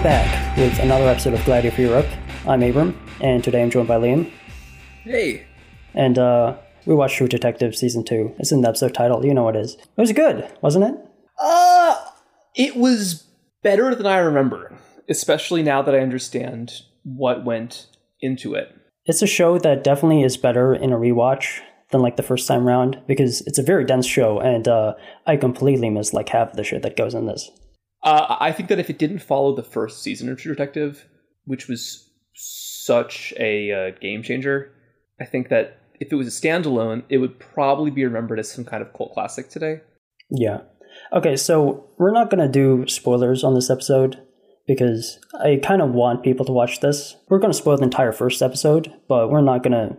We're back with another episode of Gladiator for Europe. I'm Abram, and today I'm joined by Liam. Hey. And uh, we watched True Detective Season 2. It's in the episode title. You know what it is. It was good, wasn't it? Uh, it was better than I remember, especially now that I understand what went into it. It's a show that definitely is better in a rewatch than like the first time round because it's a very dense show and uh, I completely missed like half of the shit that goes in this. Uh, I think that if it didn't follow the first season of True Detective, which was such a uh, game changer, I think that if it was a standalone, it would probably be remembered as some kind of cult classic today. Yeah. Okay, so we're not going to do spoilers on this episode because I kind of want people to watch this. We're going to spoil the entire first episode, but we're not going to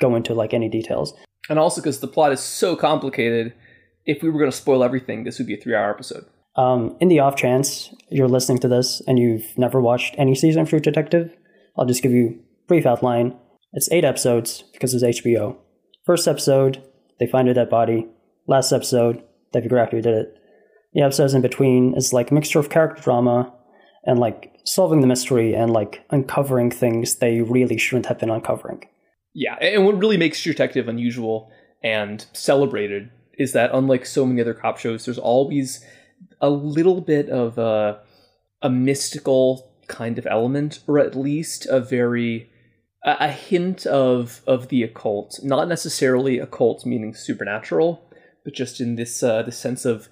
go into like any details. And also because the plot is so complicated, if we were going to spoil everything, this would be a three hour episode. Um, in the off chance you're listening to this and you've never watched any season of True Detective, I'll just give you a brief outline. It's eight episodes because it's HBO. First episode, they find a dead body. Last episode, they figure out who did it. The episodes in between is like a mixture of character drama and like solving the mystery and like uncovering things they really shouldn't have been uncovering. Yeah, and what really makes True Detective unusual and celebrated is that unlike so many other cop shows, there's always a little bit of a, a mystical kind of element, or at least a very a, a hint of of the occult. Not necessarily occult meaning supernatural, but just in this uh, the sense of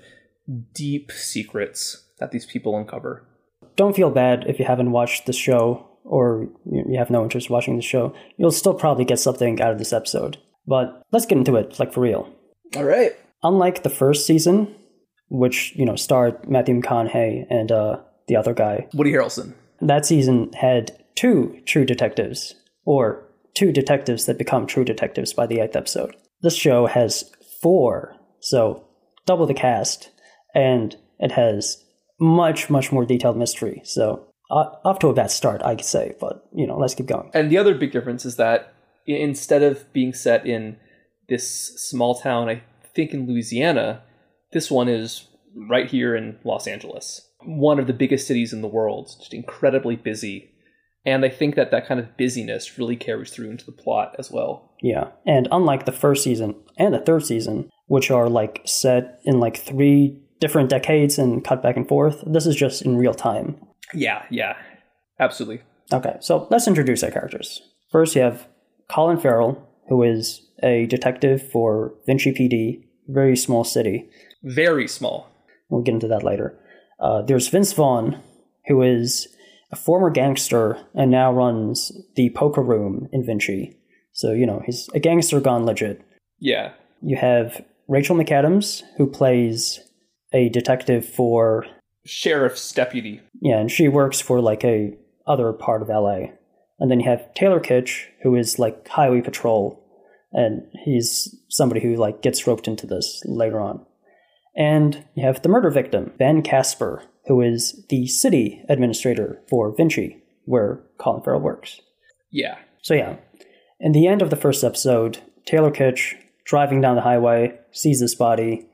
deep secrets that these people uncover. Don't feel bad if you haven't watched the show or you have no interest in watching the show, you'll still probably get something out of this episode. But let's get into it, like for real. All right. Unlike the first season, which you know starred Matthew McConaughey and uh, the other guy, Woody Harrelson, that season had two true detectives, or two detectives that become true detectives by the eighth episode. This show has four, so double the cast, and it has much, much more detailed mystery. So uh, off to a bad start, I could say, but you know, let's keep going. And the other big difference is that instead of being set in this small town, I think in Louisiana, this one is right here in Los Angeles, one of the biggest cities in the world, just incredibly busy. And I think that that kind of busyness really carries through into the plot as well. Yeah. And unlike the first season and the third season, which are like set in like three different decades and cut back and forth, this is just in real time. Yeah, yeah, absolutely. Okay, so let's introduce our characters. First, you have Colin Farrell, who is a detective for Vinci PD, very small city. Very small. We'll get into that later. Uh, there's Vince Vaughn, who is a former gangster and now runs the poker room in Vinci. So, you know, he's a gangster gone legit. Yeah. You have Rachel McAdams, who plays a detective for sheriff's deputy. Yeah, and she works for like a other part of LA. And then you have Taylor Kitsch, who is like highway patrol, and he's somebody who like gets roped into this later on. And you have the murder victim, Ben Casper, who is the city administrator for Vinci, where Colin Farrell works. Yeah. So yeah, in the end of the first episode, Taylor Kitsch driving down the highway sees this body,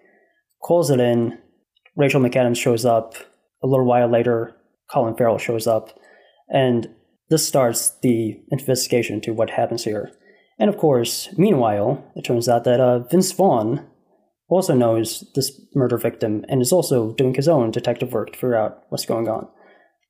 calls it in, Rachel McAdams shows up. A little while later, Colin Farrell shows up. And this starts the investigation into what happens here. And of course, meanwhile, it turns out that uh, Vince Vaughn also knows this murder victim and is also doing his own detective work to figure out what's going on.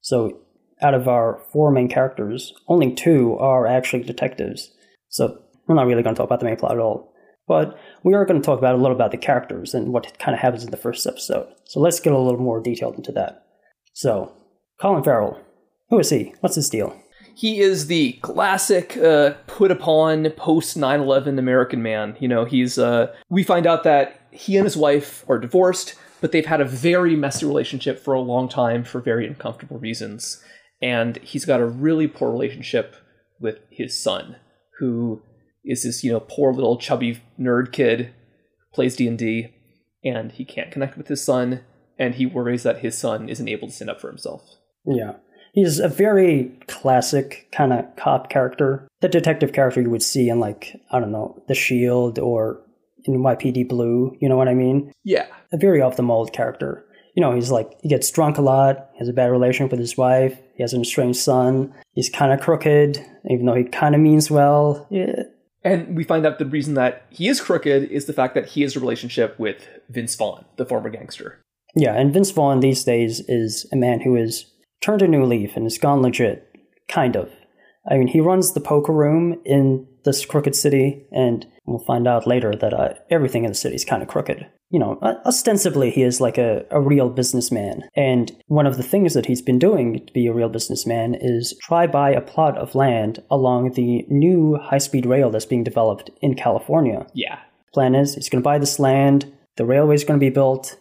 So, out of our four main characters, only two are actually detectives. So, we're not really going to talk about the main plot at all. But we are going to talk about a little about the characters and what kind of happens in the first episode. So let's get a little more detailed into that. So, Colin Farrell, who is he? What's his deal? He is the classic uh, put upon post 9 11 American man. You know, he's. Uh, we find out that he and his wife are divorced, but they've had a very messy relationship for a long time for very uncomfortable reasons. And he's got a really poor relationship with his son, who is this you know poor little chubby nerd kid plays d&d and he can't connect with his son and he worries that his son isn't able to stand up for himself. Yeah. He's a very classic kind of cop character. The detective character you would see in like i don't know the shield or nypd blue you know what i mean yeah a very off the mold character you know, he's like, he gets drunk a lot, he has a bad relationship with his wife, he has an estranged son, he's kind of crooked, even though he kind of means well. Yeah. And we find out the reason that he is crooked is the fact that he has a relationship with Vince Vaughn, the former gangster. Yeah, and Vince Vaughn these days is a man who has turned a new leaf and has gone legit, kind of. I mean, he runs the poker room in this crooked city, and we'll find out later that uh, everything in the city is kind of crooked you know, ostensibly he is like a, a real businessman. And one of the things that he's been doing to be a real businessman is try buy a plot of land along the new high speed rail that's being developed in California. Yeah. Plan is he's going to buy this land, the railway's going to be built,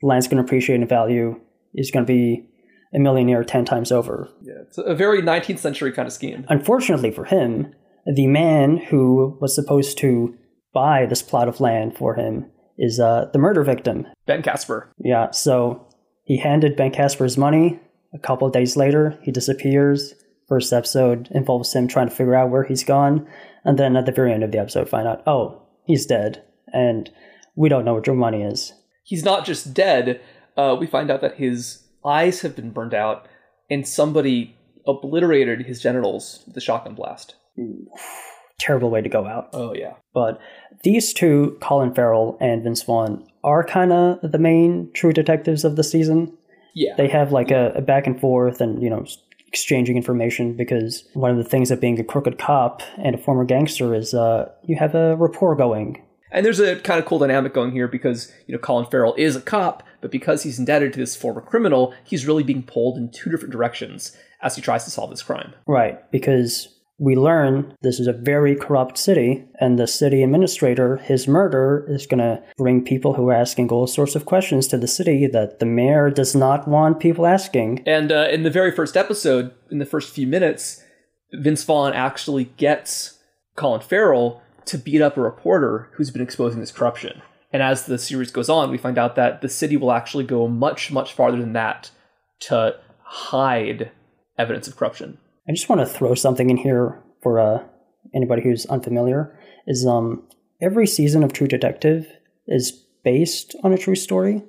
the land's going to appreciate in value, he's going to be a millionaire 10 times over. Yeah, it's a very 19th century kind of scheme. Unfortunately for him, the man who was supposed to buy this plot of land for him is uh, the murder victim. Ben Casper. Yeah, so he handed Ben Casper his money. A couple days later, he disappears. First episode involves him trying to figure out where he's gone. And then at the very end of the episode, find out, oh, he's dead. And we don't know where your money is. He's not just dead. Uh, we find out that his eyes have been burned out and somebody obliterated his genitals with a shotgun blast terrible way to go out. Oh yeah. But these two, Colin Farrell and Vince Vaughn, are kind of the main true detectives of the season. Yeah. They have like a, a, back and forth and, you know, exchanging information because one of the things of being a crooked cop and a former gangster is uh, you have a rapport going. And there's a kind of cool dynamic going here because, you know, Colin Farrell is a cop, but because he's indebted to this former criminal, he's really being pulled in two different directions as he tries to solve this crime. Right, because we learn this is a very corrupt city, and the city administrator, his murder, is going to bring people who are asking all sorts of questions to the city that the mayor does not want people asking. And uh, in the very first episode, in the first few minutes, Vince Vaughn actually gets Colin Farrell to beat up a reporter who's been exposing this corruption. And as the series goes on, we find out that the city will actually go much, much farther than that to hide evidence of corruption. I just want to throw something in here for uh, anybody who's unfamiliar. Is um, every season of True Detective is based on a true story.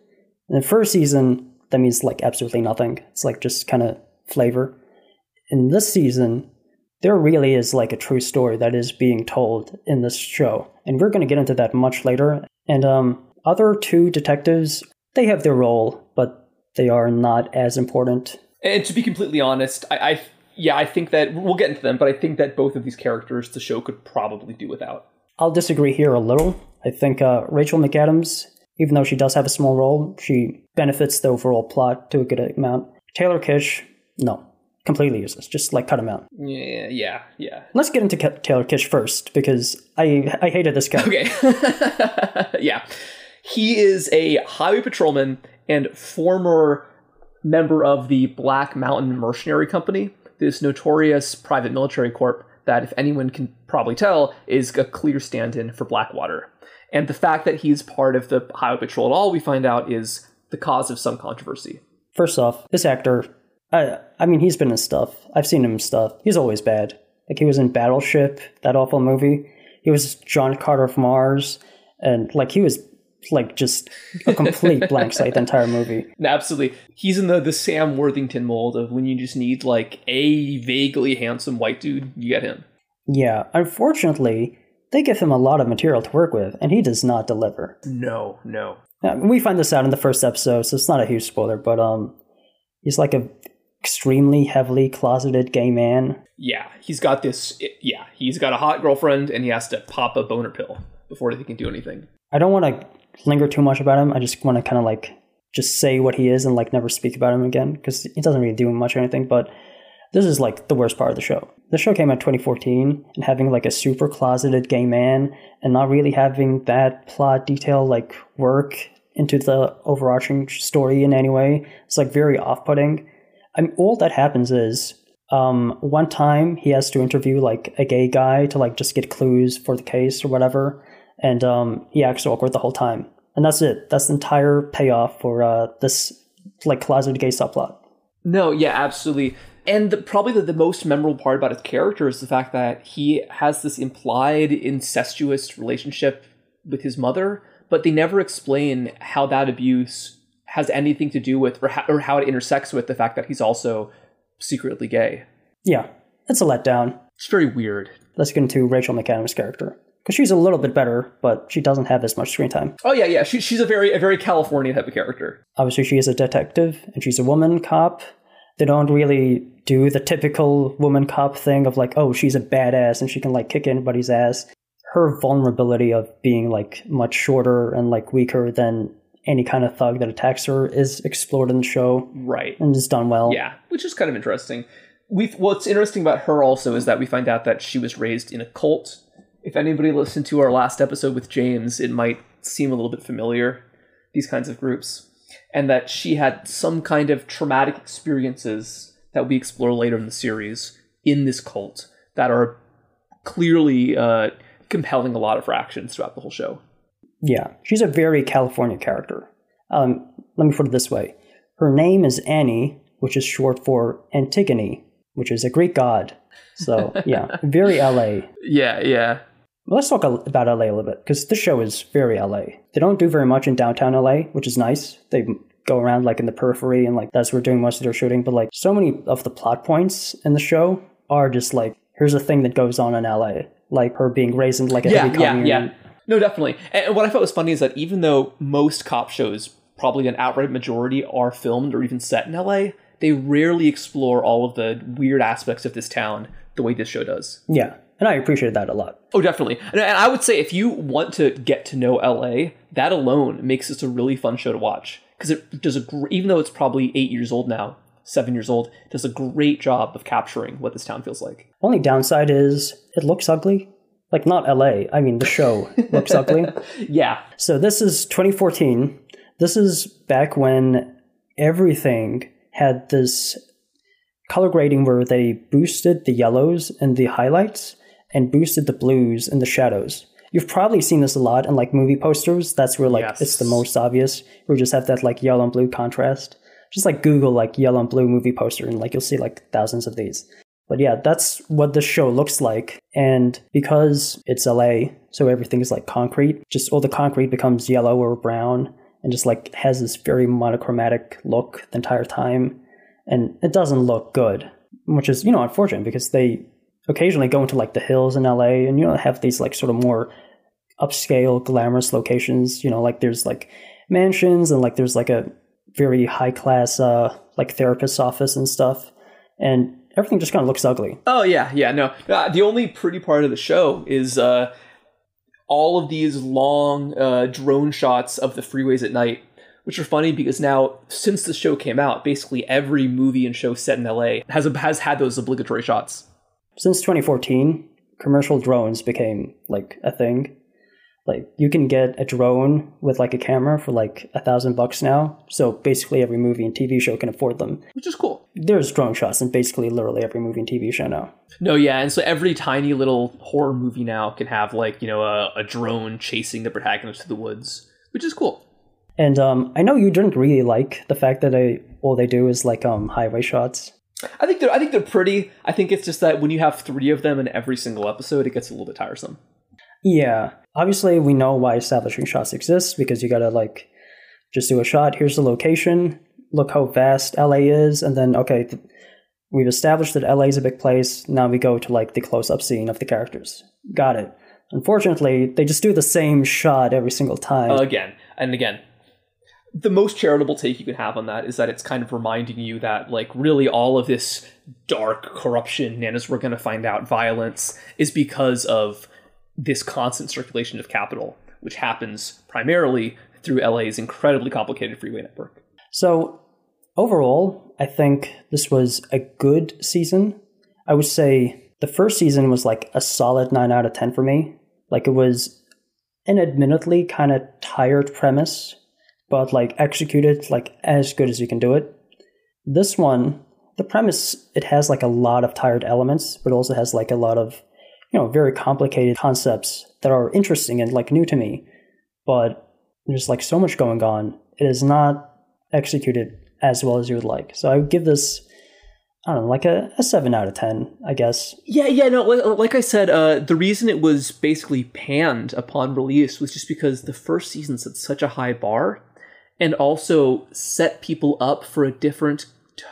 In the first season, that means like absolutely nothing. It's like just kind of flavor. In this season, there really is like a true story that is being told in this show, and we're going to get into that much later. And um, other two detectives, they have their role, but they are not as important. And to be completely honest, I, I yeah, I think that we'll get into them, but I think that both of these characters the show could probably do without. I'll disagree here a little. I think uh, Rachel McAdams, even though she does have a small role, she benefits the overall plot to a good amount. Taylor Kitsch, no, completely useless. Just like cut him out. Yeah, yeah, yeah. Let's get into Ke- Taylor Kitsch first because I I hated this guy. Okay. yeah, he is a highway patrolman and former member of the Black Mountain Mercenary Company this notorious private military corp that, if anyone can probably tell, is a clear stand in for Blackwater. And the fact that he's part of the Highway Patrol at all, we find out, is the cause of some controversy. First off, this actor, I, I mean, he's been in stuff. I've seen him in stuff. He's always bad. Like, he was in Battleship, that awful movie. He was John Carter of Mars. And, like, he was like just a complete blank slate the entire movie. Absolutely. He's in the the Sam Worthington mold of when you just need like a vaguely handsome white dude, you get him. Yeah, unfortunately, they give him a lot of material to work with and he does not deliver. No, no. Now, we find this out in the first episode, so it's not a huge spoiler, but um he's like a extremely heavily closeted gay man. Yeah, he's got this yeah, he's got a hot girlfriend and he has to pop a boner pill before he can do anything. I don't want to linger too much about him. I just want to kind of like just say what he is and like never speak about him again because he doesn't really do much or anything. But this is like the worst part of the show. The show came out 2014 and having like a super closeted gay man and not really having that plot detail like work into the overarching story in any way. It's like very off putting. I mean, all that happens is um, one time he has to interview like a gay guy to like just get clues for the case or whatever and um, he acts awkward the whole time. And that's it. That's the entire payoff for uh, this like closeted gay subplot. No, yeah, absolutely. And the, probably the, the most memorable part about his character is the fact that he has this implied incestuous relationship with his mother, but they never explain how that abuse has anything to do with or, ha- or how it intersects with the fact that he's also secretly gay. Yeah, it's a letdown. It's very weird. Let's get into Rachel McAdams' character because she's a little bit better, but she doesn't have as much screen time. Oh yeah, yeah. She, she's a very a very California type of character. Obviously, she is a detective and she's a woman cop. They don't really do the typical woman cop thing of like, oh, she's a badass and she can like kick anybody's ass. Her vulnerability of being like much shorter and like weaker than any kind of thug that attacks her is explored in the show Right. and is done well. Yeah, which is kind of interesting. We what's interesting about her also is that we find out that she was raised in a cult. If anybody listened to our last episode with James, it might seem a little bit familiar. These kinds of groups, and that she had some kind of traumatic experiences that we explore later in the series in this cult that are clearly uh, compelling a lot of her actions throughout the whole show. Yeah, she's a very California character. Um, let me put it this way: her name is Annie, which is short for Antigone, which is a Greek god. So yeah, very LA. Yeah, yeah. Let's talk about LA a little bit because this show is very LA. They don't do very much in downtown LA, which is nice. They go around like in the periphery and like that's where they're doing most of their shooting. But like so many of the plot points in the show are just like here's a thing that goes on in LA, like her being raised in like a yeah, heavy yeah, commune. yeah. No, definitely. And what I thought was funny is that even though most cop shows, probably an outright majority, are filmed or even set in LA, they rarely explore all of the weird aspects of this town the way this show does. Yeah, and I appreciate that a lot. Oh, definitely. And I would say if you want to get to know LA, that alone makes this a really fun show to watch because it does a gr- even though it's probably eight years old now, seven years old, does a great job of capturing what this town feels like. Only downside is it looks ugly. Like not LA. I mean the show looks ugly. Yeah, So this is 2014. This is back when everything had this color grading where they boosted the yellows and the highlights and boosted the blues and the shadows. You've probably seen this a lot in like movie posters. That's where like Yes. it's the most obvious. We just have that like yellow and blue contrast. Just like Google like yellow and blue movie poster and like you'll see like thousands of these. But yeah, that's what the show looks like. And because it's LA, so everything is like concrete, just all the concrete becomes yellow or brown and just like has this very monochromatic look the entire time. And it doesn't look good, which is, you know, unfortunate because they occasionally go into like the hills in LA and, you know, have these like sort of more upscale, glamorous locations. You know, like there's like mansions and like there's like a very high class, uh, like therapist's office and stuff. And everything just kind of looks ugly. Oh yeah, yeah. No, uh, the only pretty part of the show is uh, all of these long uh, drone shots of the freeways at night, which are funny because now since the show came out, basically every movie and show set in LA has has had those obligatory shots. Since 2014, commercial drones became like a thing. Like you can get a drone with like a camera for like a thousand bucks now. So basically every movie and TV show can afford them. Which is cool. There's drone shots in basically literally every movie and TV show now. No, yeah, and so every tiny little horror movie now can have like you know a, a drone chasing the protagonist through the woods, which is cool. And um, I know you didn't really like the fact that they all they do is like um highway shots. I think they're I think they're pretty. I think it's just that when you have three of them in every single episode, it gets a little bit tiresome. Yeah, obviously we know why establishing shots exists because you gotta like just do a shot. Here's the location. Look how vast LA is, and then okay, th- we've established that LA is a big place. Now we go to like the close-up scene of the characters. Got it. Unfortunately, they just do the same shot every single time. Again and again the most charitable take you can have on that is that it's kind of reminding you that like really all of this dark corruption and as we're going to find out violence is because of this constant circulation of capital which happens primarily through LA's incredibly complicated freeway network So overall, I think this was a good season. I would say the first season was like a solid 9 out of 10 for me. Like it was an admittedly kind of tired premise, but like executed like as good as you can do it. This one, the premise, it has like a lot of tired elements, but also has like a lot of, you know, very complicated concepts that are interesting and like new to me. But there's like so much going on. It is not executed as well as you would like. So I would give this, I don't know, like a, a 7 out of 10, I guess. Yeah, yeah, no, like, like I said, uh, the reason it was basically panned upon release was just because the first season set such a high bar, and also set people up for a different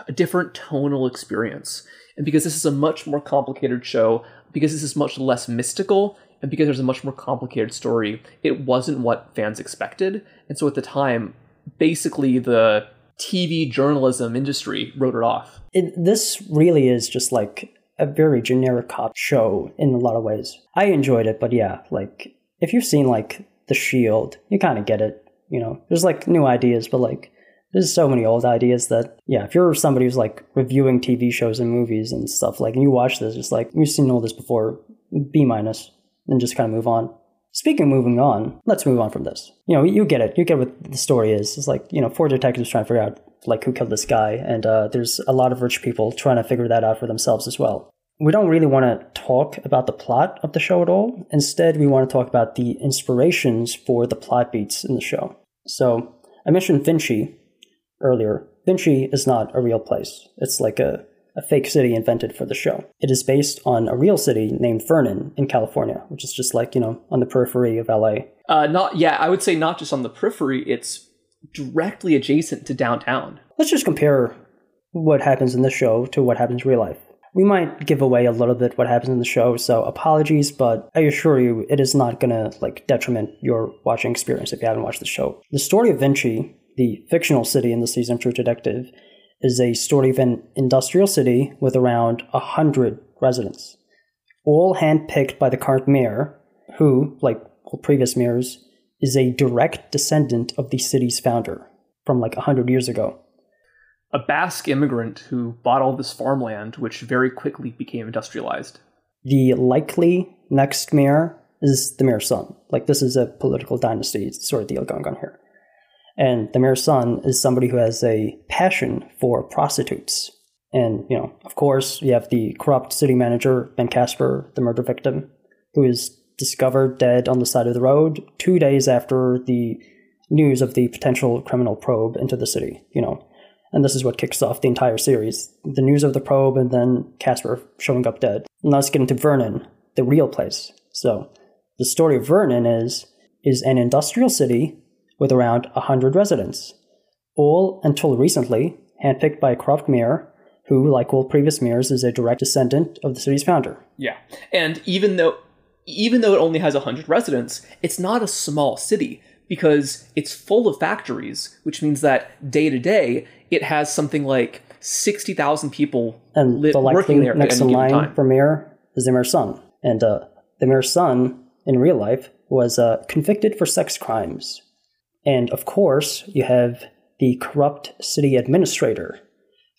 a different tonal experience. And because this is a much more complicated show, because this is much less mystical, and because there's a much more complicated story, it wasn't what fans expected. And so at the time, basically the TV journalism industry wrote it off. It, this really is just like a very generic cop show in a lot of ways. I enjoyed it, but yeah, like if you've seen like The Shield, you kind of get it. You know, there's like new ideas, but like there's so many old ideas that yeah, if you're somebody who's like reviewing TV shows and movies and stuff, like and you watch this, just like you've seen all this before, B minus, and just kind of move on. Speaking of moving on, let's move on from this. You know, you get it. You get what the story is. It's like, you know, four detectives trying to figure out like who killed this guy, and uh, there's a lot of rich people trying to figure that out for themselves as well. We don't really want to talk about the plot of the show at all. Instead, we want to talk about the inspirations for the plot beats in the show. So, I mentioned Vinci earlier. Vinci is not a real place. It's like a a fake city invented for the show. It is based on a real city named Vernon in California, which is just like, you know, on the periphery of LA. Uh, not yeah, I would say not just on the periphery, it's directly adjacent to downtown. Let's just compare what happens in the show to what happens in real life. We might give away a little bit what happens in the show, so apologies, but I assure you it is not gonna like detriment your watching experience if you haven't watched the show. The story of Vinci, the fictional city in the season True Detective, is a story of an industrial city with around 100 residents, all handpicked by the current mayor, who, like all previous mayors, is a direct descendant of the city's founder from like 100 years ago. A Basque immigrant who bought all this farmland, which very quickly became industrialized. The likely next mayor is the mayor's son. Like, this is a political dynasty sort of deal going on here. And the mayor's son is somebody who has a passion for prostitutes. And, you know, of course, you have the corrupt city manager, Ben Casper, the murder victim, who is discovered dead on the side of the road two days after the news of the potential criminal probe into the city, you know. And this is what kicks off the entire series the news of the probe and then Casper showing up dead. And let's get into Vernon, the real place. So, the story of Vernon is is an industrial city with around 100 residents, all until recently handpicked by a corrupt mayor who, like all previous mayors, is a direct descendant of the city's founder. Yeah. And even though even though it only has 100 residents, it's not a small city because it's full of factories, which means that day to day it has something like 60,000 people and li- the working there next in line time. for mayor is the mayor's son. And uh, the mayor's son in real life was uh, convicted for sex crimes and of course, you have the corrupt city administrator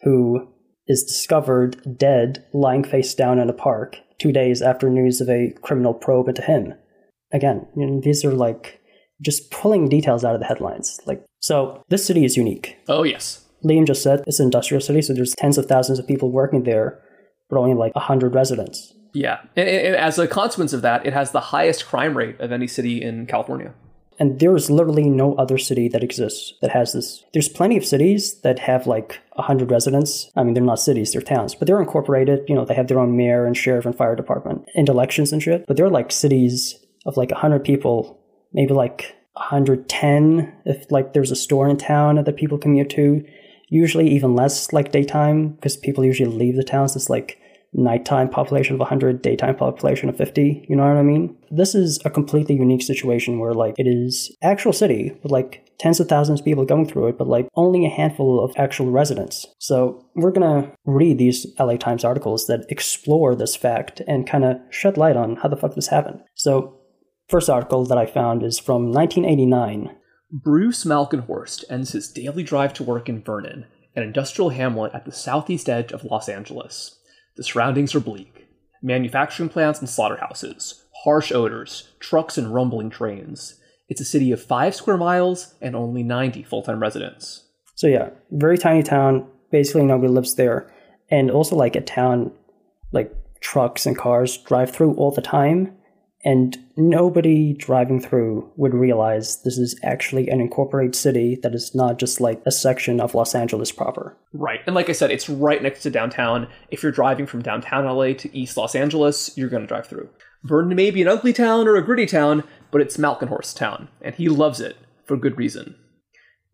who is discovered dead, lying face down in a park two days after news of a criminal probe into him. Again, you know, these are like just pulling details out of the headlines. Like, so this city is unique. Oh, yes. Liam just said it's an industrial city, so there's tens of thousands of people working there, but only like 100 residents. Yeah. And, and as a consequence of that, it has the highest crime rate of any city in California. And there's literally no other city that exists that has this. There's plenty of cities that have like 100 residents. I mean, they're not cities, they're towns, but they're incorporated. You know, they have their own mayor and sheriff and fire department and elections and shit. But they're like cities of like 100 people, maybe like 110 if like there's a store in town that people commute to. Usually even less like daytime because people usually leave the towns. It's like nighttime population of 100, daytime population of 50. You know what I mean? This is a completely unique situation where, like, it is actual city with like tens of thousands of people going through it, but like only a handful of actual residents. So we're gonna read these LA Times articles that explore this fact and kind of shed light on how the fuck this happened. So, first article that I found is from 1989. Bruce Malkenhorst ends his daily drive to work in Vernon, an industrial hamlet at the southeast edge of Los Angeles. The surroundings are bleak manufacturing plants and slaughterhouses, harsh odors, trucks and rumbling trains. It's a city of five square miles and only 90 full time residents. So, yeah, very tiny town. Basically, nobody lives there. And also, like a town, like trucks and cars drive through all the time and nobody driving through would realize this is actually an incorporated city that is not just like a section of Los Angeles proper. Right. And like I said, it's right next to downtown. If you're driving from downtown LA to East Los Angeles, you're going to drive through. Vernon may be an ugly town or a gritty town, but it's Malkenhorst town, and he loves it for good reason.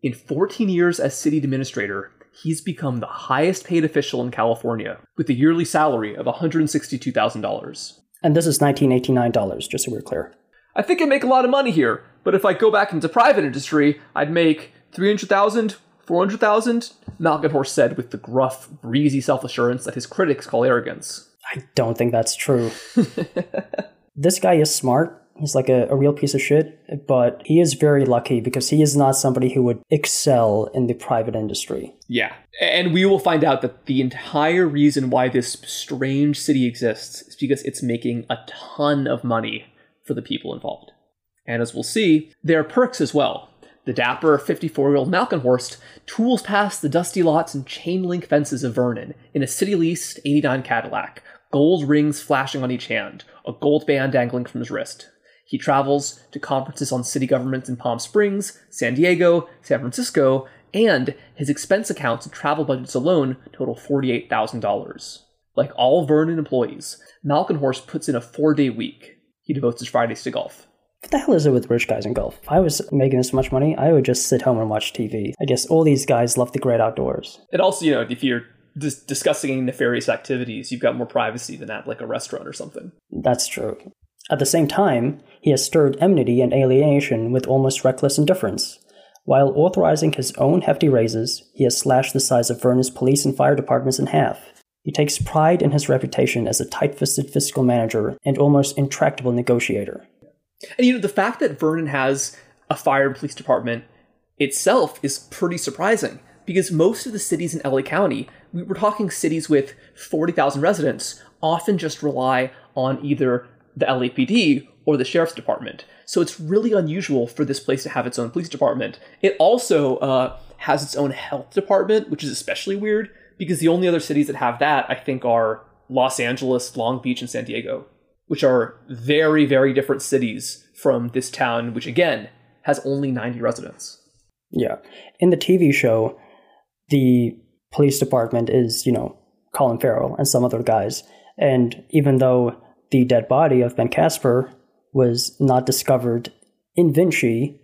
In 14 years as city administrator, he's become the highest paid official in California, with a yearly salary of $162,000. And this is $1989, just so we're clear. I think I make a lot of money here, but if I go back into private industry, I'd make 300,000, 400,000, Malkenhorst said with the gruff, breezy self-assurance that his critics call arrogance. I don't think that's true. this guy is smart. He's like a, a real piece of shit, but he is very lucky because he is not somebody who would excel in the private industry. Yeah. And we will find out that the entire reason why this strange city exists is because it's making a ton of money for the people involved. And as we'll see, there are perks as well. The dapper 54 year old Malkenhorst tools past the dusty lots and chain link fences of Vernon in a city leased 89 Cadillac, gold rings flashing on each hand, a gold band dangling from his wrist. He travels to conferences on city governments in Palm Springs, San Diego, San Francisco, and his expense accounts and travel budgets alone total $48,000. Like all Vernon employees, Malkenhorst puts in a four day week. He devotes his Fridays to golf. What the hell is it with rich guys in golf? If I was making this much money, I would just sit home and watch TV. I guess all these guys love the great outdoors. And also, you know, if you're dis- discussing nefarious activities, you've got more privacy than at like a restaurant or something. That's true. At the same time, he has stirred enmity and alienation with almost reckless indifference. While authorizing his own hefty raises, he has slashed the size of Vernon's police and fire departments in half. He takes pride in his reputation as a tight fisted fiscal manager and almost intractable negotiator. And you know, the fact that Vernon has a fire and police department itself is pretty surprising because most of the cities in LA County, we were talking cities with 40,000 residents, often just rely on either the LAPD or the sheriff's department. So it's really unusual for this place to have its own police department. It also uh, has its own health department, which is especially weird because the only other cities that have that, I think, are Los Angeles, Long Beach, and San Diego, which are very, very different cities from this town, which again has only 90 residents. Yeah. In the TV show, the police department is, you know, Colin Farrell and some other guys. And even though the dead body of Ben Casper was not discovered in Vinci,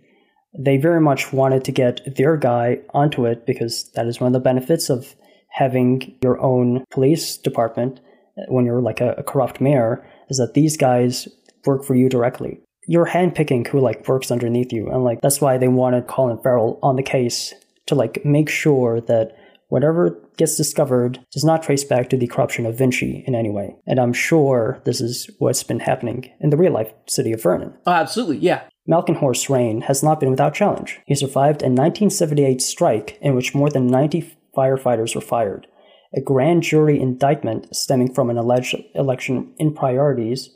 they very much wanted to get their guy onto it because that is one of the benefits of having your own police department when you're like a, a corrupt mayor is that these guys work for you directly. You're handpicking who like works underneath you, and like that's why they wanted Colin Farrell on the case to like make sure that whatever gets discovered does not trace back to the corruption of Vinci in any way. And I'm sure this is what's been happening in the real life city of Vernon. Oh, absolutely, yeah. Malkenhorst's reign has not been without challenge. He survived a 1978 strike in which more than 90 firefighters were fired, a grand jury indictment stemming from an alleged election impriorities,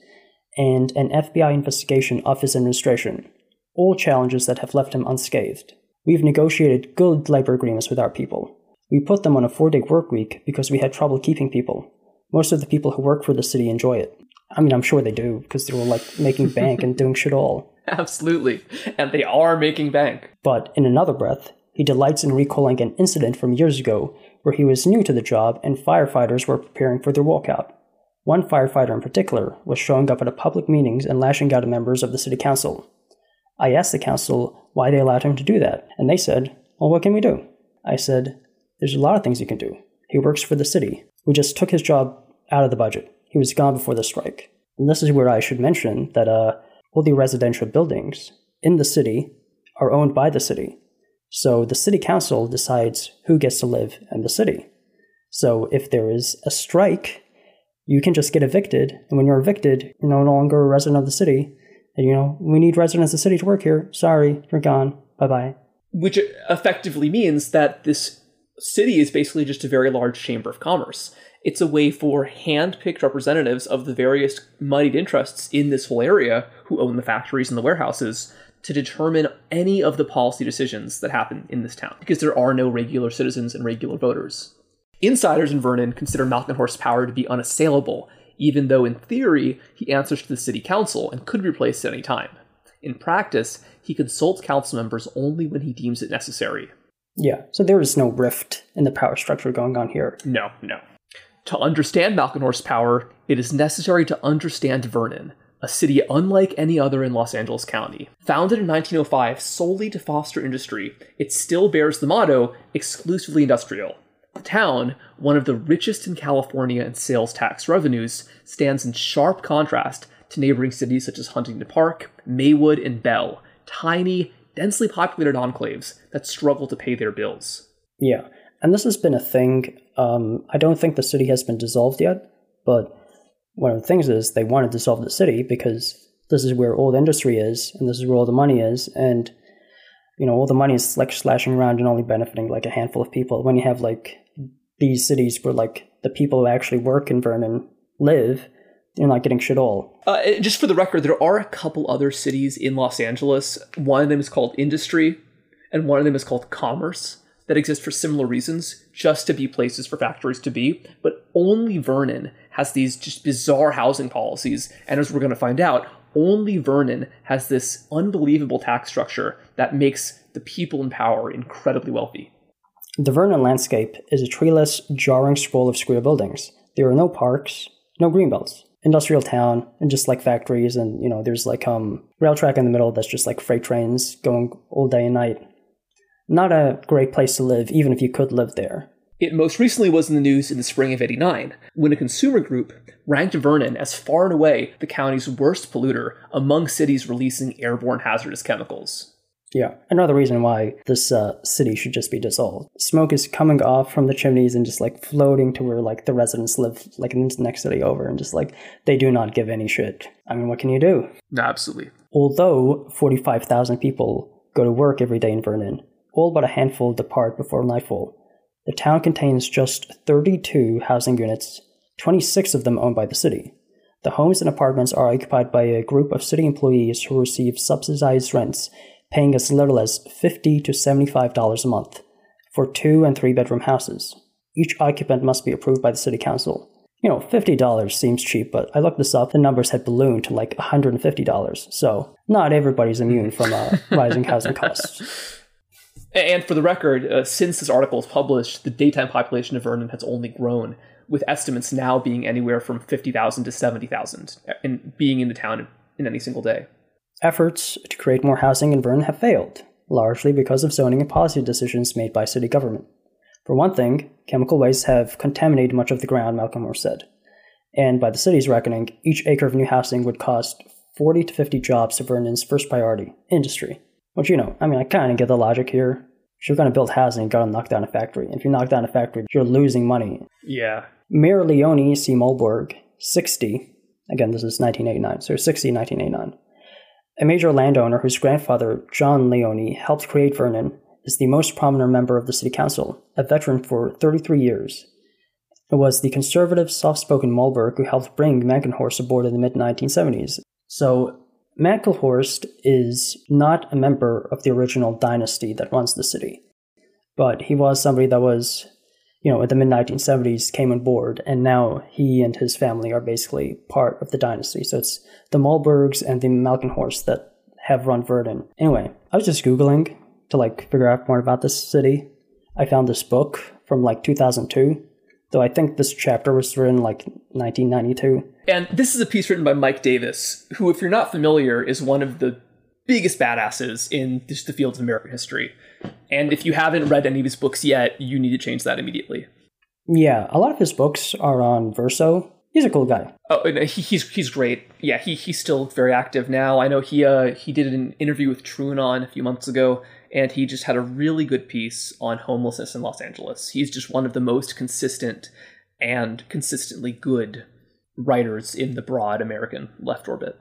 and an FBI investigation of his administration. All challenges that have left him unscathed. We've negotiated good labor agreements with our people. We put them on a four day work week because we had trouble keeping people. Most of the people who work for the city enjoy it. I mean, I'm sure they do because they're like making bank and doing shit all. Absolutely. And they are making bank. But in another breath, he delights in recalling an incident from years ago where he was new to the job and firefighters were preparing for their walkout. One firefighter in particular was showing up at a public meetings and lashing out at members of the city council. I asked the council why they allowed him to do that, and they said, Well, what can we do? I said, There's a lot of things you can do. He works for the city. We just took his job out of the budget. He was gone before the strike. And this is where I should mention that uh, all the residential buildings in the city are owned by the city. So the city council decides who gets to live in the city. So if there is a strike, you can just get evicted. And when you're evicted, you're no longer a resident of the city. And you know, we need residents of the city to work here. Sorry, you're gone. Bye bye. Which effectively means that this city is basically just a very large chamber of commerce. It's a way for hand picked representatives of the various muddied interests in this whole area who own the factories and the warehouses to determine any of the policy decisions that happen in this town, because there are no regular citizens and regular voters. Insiders in Vernon consider Malkenhorst's power to be unassailable, even though in theory he answers to the city council and could be replaced at any time. In practice, he consults council members only when he deems it necessary. Yeah, so there is no rift in the power structure going on here. No, no. To understand Malkenhorst's power, it is necessary to understand Vernon, a city unlike any other in Los Angeles County. Founded in 1905 solely to foster industry, it still bears the motto exclusively industrial. The town, one of the richest in California in sales tax revenues, stands in sharp contrast to neighboring cities such as Huntington Park, Maywood, and Bell, tiny, densely populated enclaves that struggle to pay their bills. Yeah, and this has been a thing. Um, I don't think the city has been dissolved yet, but one of the things is they want to dissolve the city because this is where all the industry is, and this is where all the money is, and you know all the money is like slashing around and only benefiting like a handful of people. When you have like these cities where like the people who actually work in Vernon live, you're not getting shit all. Uh, just for the record, there are a couple other cities in Los Angeles. One of them is called Industry, and one of them is called Commerce that exist for similar reasons, just to be places for factories to be. But only Vernon has these just bizarre housing policies. And as we're going to find out, only Vernon has this unbelievable tax structure that makes the people in power incredibly wealthy. The Vernon landscape is a treeless, jarring sprawl of square buildings. There are no parks, no greenbelts. Industrial town, and just like factories, and you know, there's like um rail track in the middle that's just like freight trains going all day and night. Not a great place to live, even if you could live there. It most recently was in the news in the spring of 89, when a consumer group ranked Vernon as far and away the county's worst polluter among cities releasing airborne hazardous chemicals. Yeah, another reason why this uh, city should just be dissolved. Smoke is coming off from the chimneys and just like floating to where like the residents live, like in the next city over, and just like they do not give any shit. I mean, what can you do? Absolutely. Although 45,000 people go to work every day in Vernon, all but a handful depart before nightfall. The town contains just 32 housing units, 26 of them owned by the city. The homes and apartments are occupied by a group of city employees who receive subsidized rents paying as little as 50 to $75 a month for two and three bedroom houses. Each occupant must be approved by the city council. You know, $50 seems cheap, but I looked this up. The numbers had ballooned to like $150. So, not everybody's immune from uh, rising housing costs. And for the record, uh, since this article was published, the daytime population of Vernon has only grown, with estimates now being anywhere from 50,000 to 70,000 in being in the town in any single day. Efforts to create more housing in Vernon have failed, largely because of zoning and policy decisions made by city government. For one thing, chemical wastes have contaminated much of the ground, Malcolm Moore said. And by the city's reckoning, each acre of new housing would cost 40 to 50 jobs to Vernon's first priority, industry. Which, you know, I mean, I kind of get the logic here. If you're going to build housing, you got to knock down a factory. If you knock down a factory, you're losing money. Yeah. Mayor Leonis C. Malburg, 60, again, this is 1989, so 60 1989, a major landowner whose grandfather, John Leonis, helped create Vernon, is the most prominent member of the city council, a veteran for 33 years. It was the conservative, soft spoken Malburg who helped bring Malkenhorst aboard in the mid 1970s. So, Malkenhorst is not a member of the original dynasty that runs the city, but he was somebody that was you know, in the mid 1970s came on board, and now he and his family are basically part of the dynasty. So it's the Malburgs and the Malkenhorst that have run Vernon. Anyway, I was just Googling to like figure out more about this city. I found this book from like 2002, though I think this chapter was written like 1992. And this is a piece written by Mike Davis, who, if you're not familiar, is one of the biggest badasses in just the fields of American history. And if you haven't read any of his books yet, you need to change that immediately. Yeah, a lot of his books are on Verso. He's a cool guy. Oh, he's he's great. Yeah, he he's still very active now. I know he uh he did an interview with TrueAnon a few months ago, and he just had a really good piece on homelessness in Los Angeles. He's just one of the most consistent and consistently good writers in the broad American left orbit.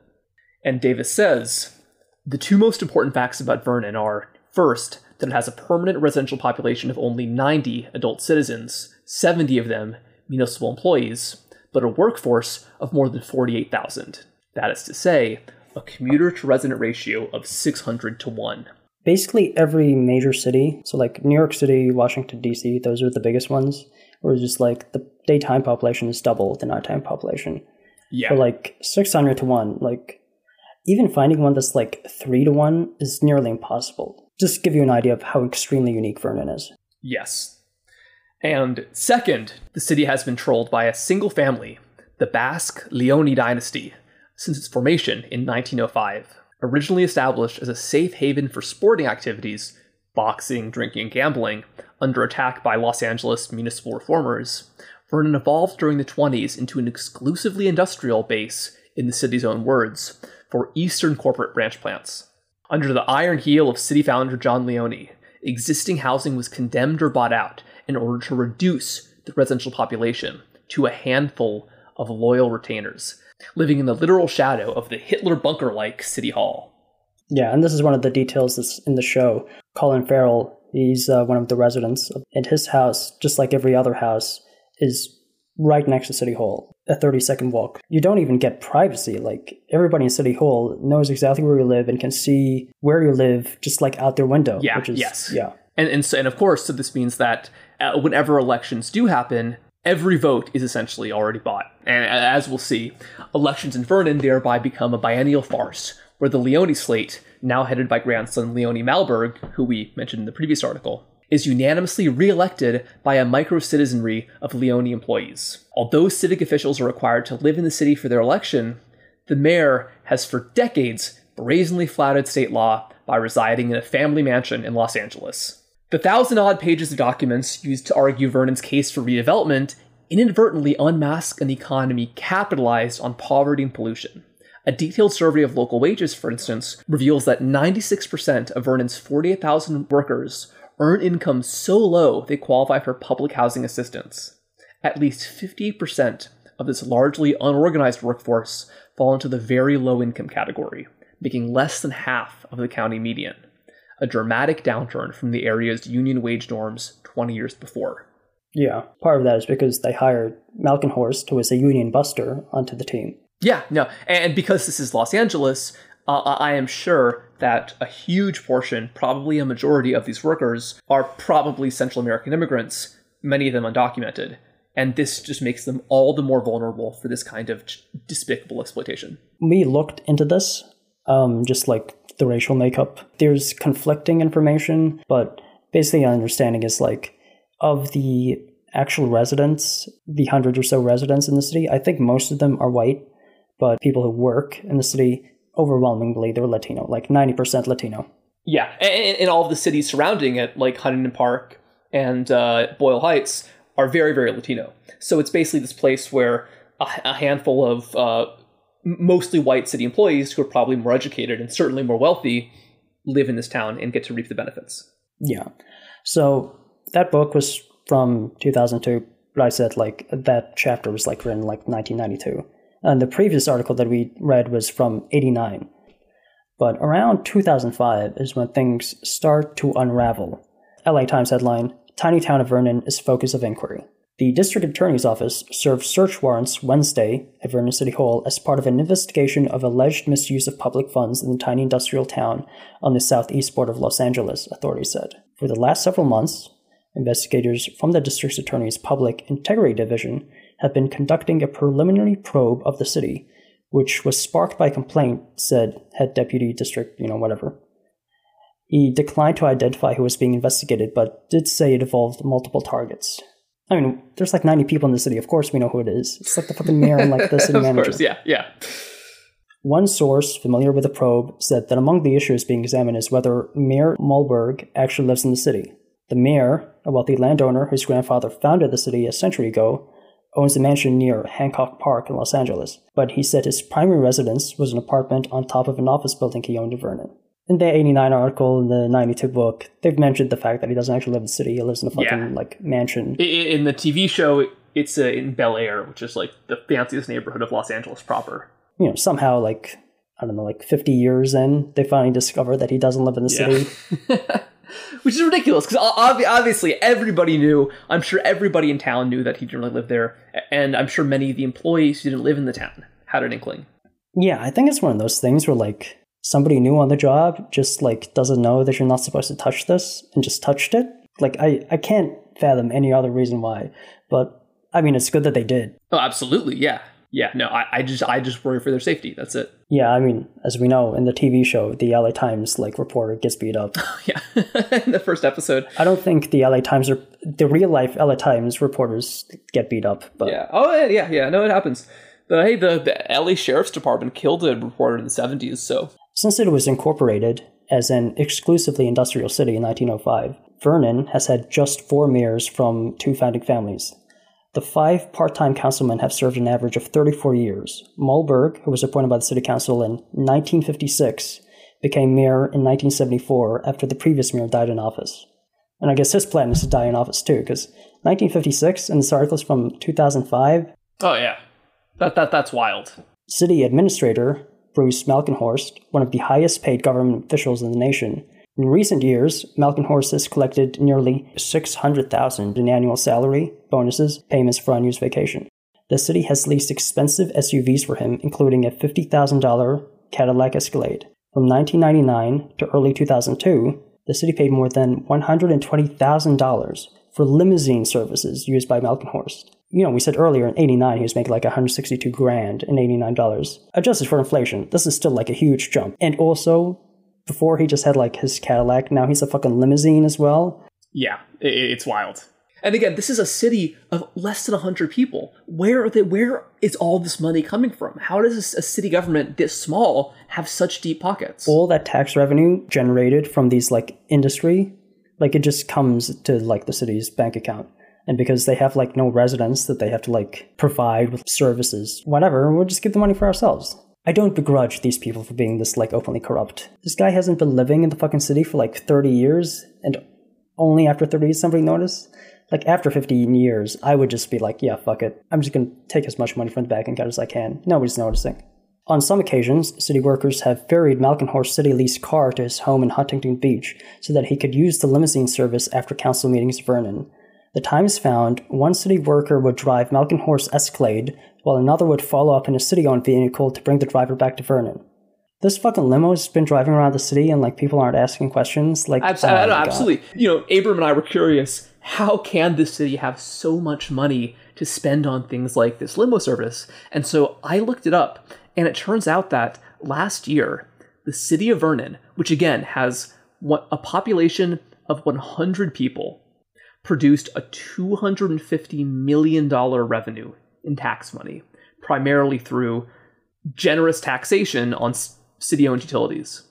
And Davis says the two most important facts about Vernon are first, that it has a permanent residential population of only 90 adult citizens, 70 of them municipal employees, but a workforce of more than 48,000. That is to say, a commuter to resident ratio of 600 to 1. Basically, every major city, so like New York City, Washington, D.C., those are the biggest ones, where it's just like the daytime population is double the nighttime population. Yeah. For like 600 to 1, like even finding one that's like three to one is nearly impossible. Just give you an idea of how extremely unique Vernon is. Yes. And second, the city has been trolled by a single family, the Basque Leonis dynasty, since its formation in 1905. Originally established as a safe haven for sporting activities, boxing, drinking, and gambling, under attack by Los Angeles municipal reformers, Vernon evolved during the 20s into an exclusively industrial base, in the city's own words, for Eastern corporate branch plants. Under the iron heel of city founder John Leonis, existing housing was condemned or bought out in order to reduce the residential population to a handful of loyal retainers, living in the literal shadow of the Hitler bunker like City Hall. Yeah, and this is one of the details that's in the show. Colin Farrell, he's uh, one of the residents, and his house, just like every other house, is right next to City Hall, a 30 second walk. You don't even get privacy. Like, everybody in City Hall knows exactly where you live and can see where you live just like out their window. Yeah, which is, yes. Yeah. And, and, so, and of course, so this means that uh, whenever elections do happen, every vote is essentially already bought. And as we'll see, elections in Vernon thereby become a biennial farce, where the Leonis slate, now headed by grandson Leonis Malburg, who we mentioned in the previous article, is unanimously re-elected by a micro-citizenry of Leonis employees. Although civic officials are required to live in the city for their election, the mayor has for decades brazenly flouted state law by residing in a family mansion in Los Angeles. The thousand odd pages of documents used to argue Vernon's case for redevelopment inadvertently unmask an economy capitalized on poverty and pollution. A detailed survey of local wages, for instance, reveals that 96% of Vernon's 48,000 workers earn income so low they qualify for public housing assistance. At least 50% of this largely unorganized workforce fall into the very low income category, making less than half of the county median, a dramatic downturn from the area's union wage norms 20 years before. Yeah, part of that is because they hired Malkenhorst, who was a union buster, onto the team. Yeah, no, and because this is Los Angeles, uh, I am sure that a huge portion, probably a majority of these workers, are probably Central American immigrants, many of them undocumented. And this just makes them all the more vulnerable for this kind of despicable exploitation. We looked into this, um, just like the racial makeup. There's conflicting information, but basically, understanding is like of the actual residents, the hundred or so residents in the city, I think most of them are white, but people who work in the city, overwhelmingly, they're Latino, like 90% Latino. Yeah, and, and all of the cities surrounding it, like Huntington Park and uh, Boyle Heights, are very, very Latino. So it's basically this place where a, a handful of uh, mostly white city employees who are probably more educated and certainly more wealthy live in this town and get to reap the benefits. Yeah. So that book was from 2002, but I said like that chapter was like written like 1992. And the previous article that we read was from 89. But around 2005 is when things start to unravel. LA Times headline Tiny town of Vernon is focus of inquiry. The district attorney's office served search warrants Wednesday at Vernon City Hall as part of an investigation of alleged misuse of public funds in the tiny industrial town on the southeast border of Los Angeles, authorities said. For the last several months, investigators from the district attorney's public integrity division have been conducting a preliminary probe of the city, which was sparked by a complaint, said head deputy district, you know, whatever. He declined to identify who was being investigated, but did say it involved multiple targets. I mean, there's like 90 people in the city. Of course, we know who it is. It's like the fucking mayor and like the city of manager. Course, yeah, yeah. One source familiar with the probe said that among the issues being examined is whether Mayor Malburg actually lives in the city. The mayor, a wealthy landowner whose grandfather founded the city a century ago, owns a mansion near Hancock Park in Los Angeles, but he said his primary residence was an apartment on top of an office building he owned in Vernon. In the 89 article, in the 92 book, they've mentioned the fact that he doesn't actually live in the city. He lives in a fucking, Yeah. like, mansion. In the TV show, it's uh, in Bel Air, which is like the fanciest neighborhood of Los Angeles proper. You know, somehow, like, I don't know, like 50 years in, they finally discover that he doesn't live in the Yeah. city. Which is ridiculous because obviously everybody knew. I'm sure everybody in town knew that he didn't really live there, and I'm sure many of the employees who didn't live in the town had an inkling. Yeah, I think it's one of those things where like somebody new on the job just like doesn't know that you're not supposed to touch this and just touched it. Like I I can't fathom any other reason why. But I mean it's good that they did. Oh, absolutely, yeah, yeah. No, I, I just I just worry for their safety. That's it. Yeah, I mean, as we know in the TV show, the LA Times like reporter gets beat up. Yeah, in the first episode. I don't think the LA Times or the real life LA Times reporters get beat up, but Yeah. Oh, yeah, yeah. No, it happens. But hey, the, the LA Sheriff's Department killed a reporter in the 70s, so. Since it was incorporated as an exclusively industrial city in 1905, Vernon has had just four mayors from two founding families. The five part time councilmen have served an average of 34 years. Malburg, who was appointed by the city council in 1956, became mayor in 1974 after the previous mayor died in office. And I guess his plan is to die in office too, because 1956, and this article is from 2005. Oh, yeah. That, that, that's wild. City administrator Bruce Malkenhorst, one of the highest paid government officials in the nation. In recent years, Malkenhorst has collected nearly 600,000 in annual salary, bonuses, payments for unused vacation. The city has leased expensive SUVs for him, including a $50,000 Cadillac Escalade. From 1999 to early 2002, the city paid more than $120,000 for limousine services used by Malkenhorst you know, we said earlier in 89 he was making like 162 grand in $89. Adjusted for inflation, this is still like a huge jump. And also, before he just had like his Cadillac, now he's a fucking limousine as well. Yeah, it's wild. And again, this is a city of less than 100 people. Where are they, where is all this money coming from? How does a city government this small have such deep pockets? All that tax revenue generated from these like industry, like it just comes to like the city's bank account and because they have like no residents that they have to like provide with services, whatever, we'll just give the money for ourselves. I don't begrudge these people for being this like openly corrupt. This guy hasn't been living in the fucking city for like 30 years, and only after 30 years somebody noticed. Like after 15 years, I would just be like, yeah, fuck it. I'm just gonna take as much money from the bank account as I can. Nobody's noticing. On some occasions, city workers have ferried Malkenhorst's city leased car to his home in Huntington Beach so that he could use the limousine service after council meetings in Vernon. The Times found one city worker would drive Malkenhorst Escalade, while another would follow up in a city owned vehicle to bring the driver back to Vernon. This fucking limo has been driving around the city and like people aren't asking questions. Like, absolutely, oh absolutely. You know, Abram and I were curious how can this city have so much money to spend on things like this limo service? And so I looked it up, and it turns out that last year, the city of Vernon, which again has what a population of 100 people, produced a $250 million revenue in tax money, primarily through generous taxation on city owned utilities.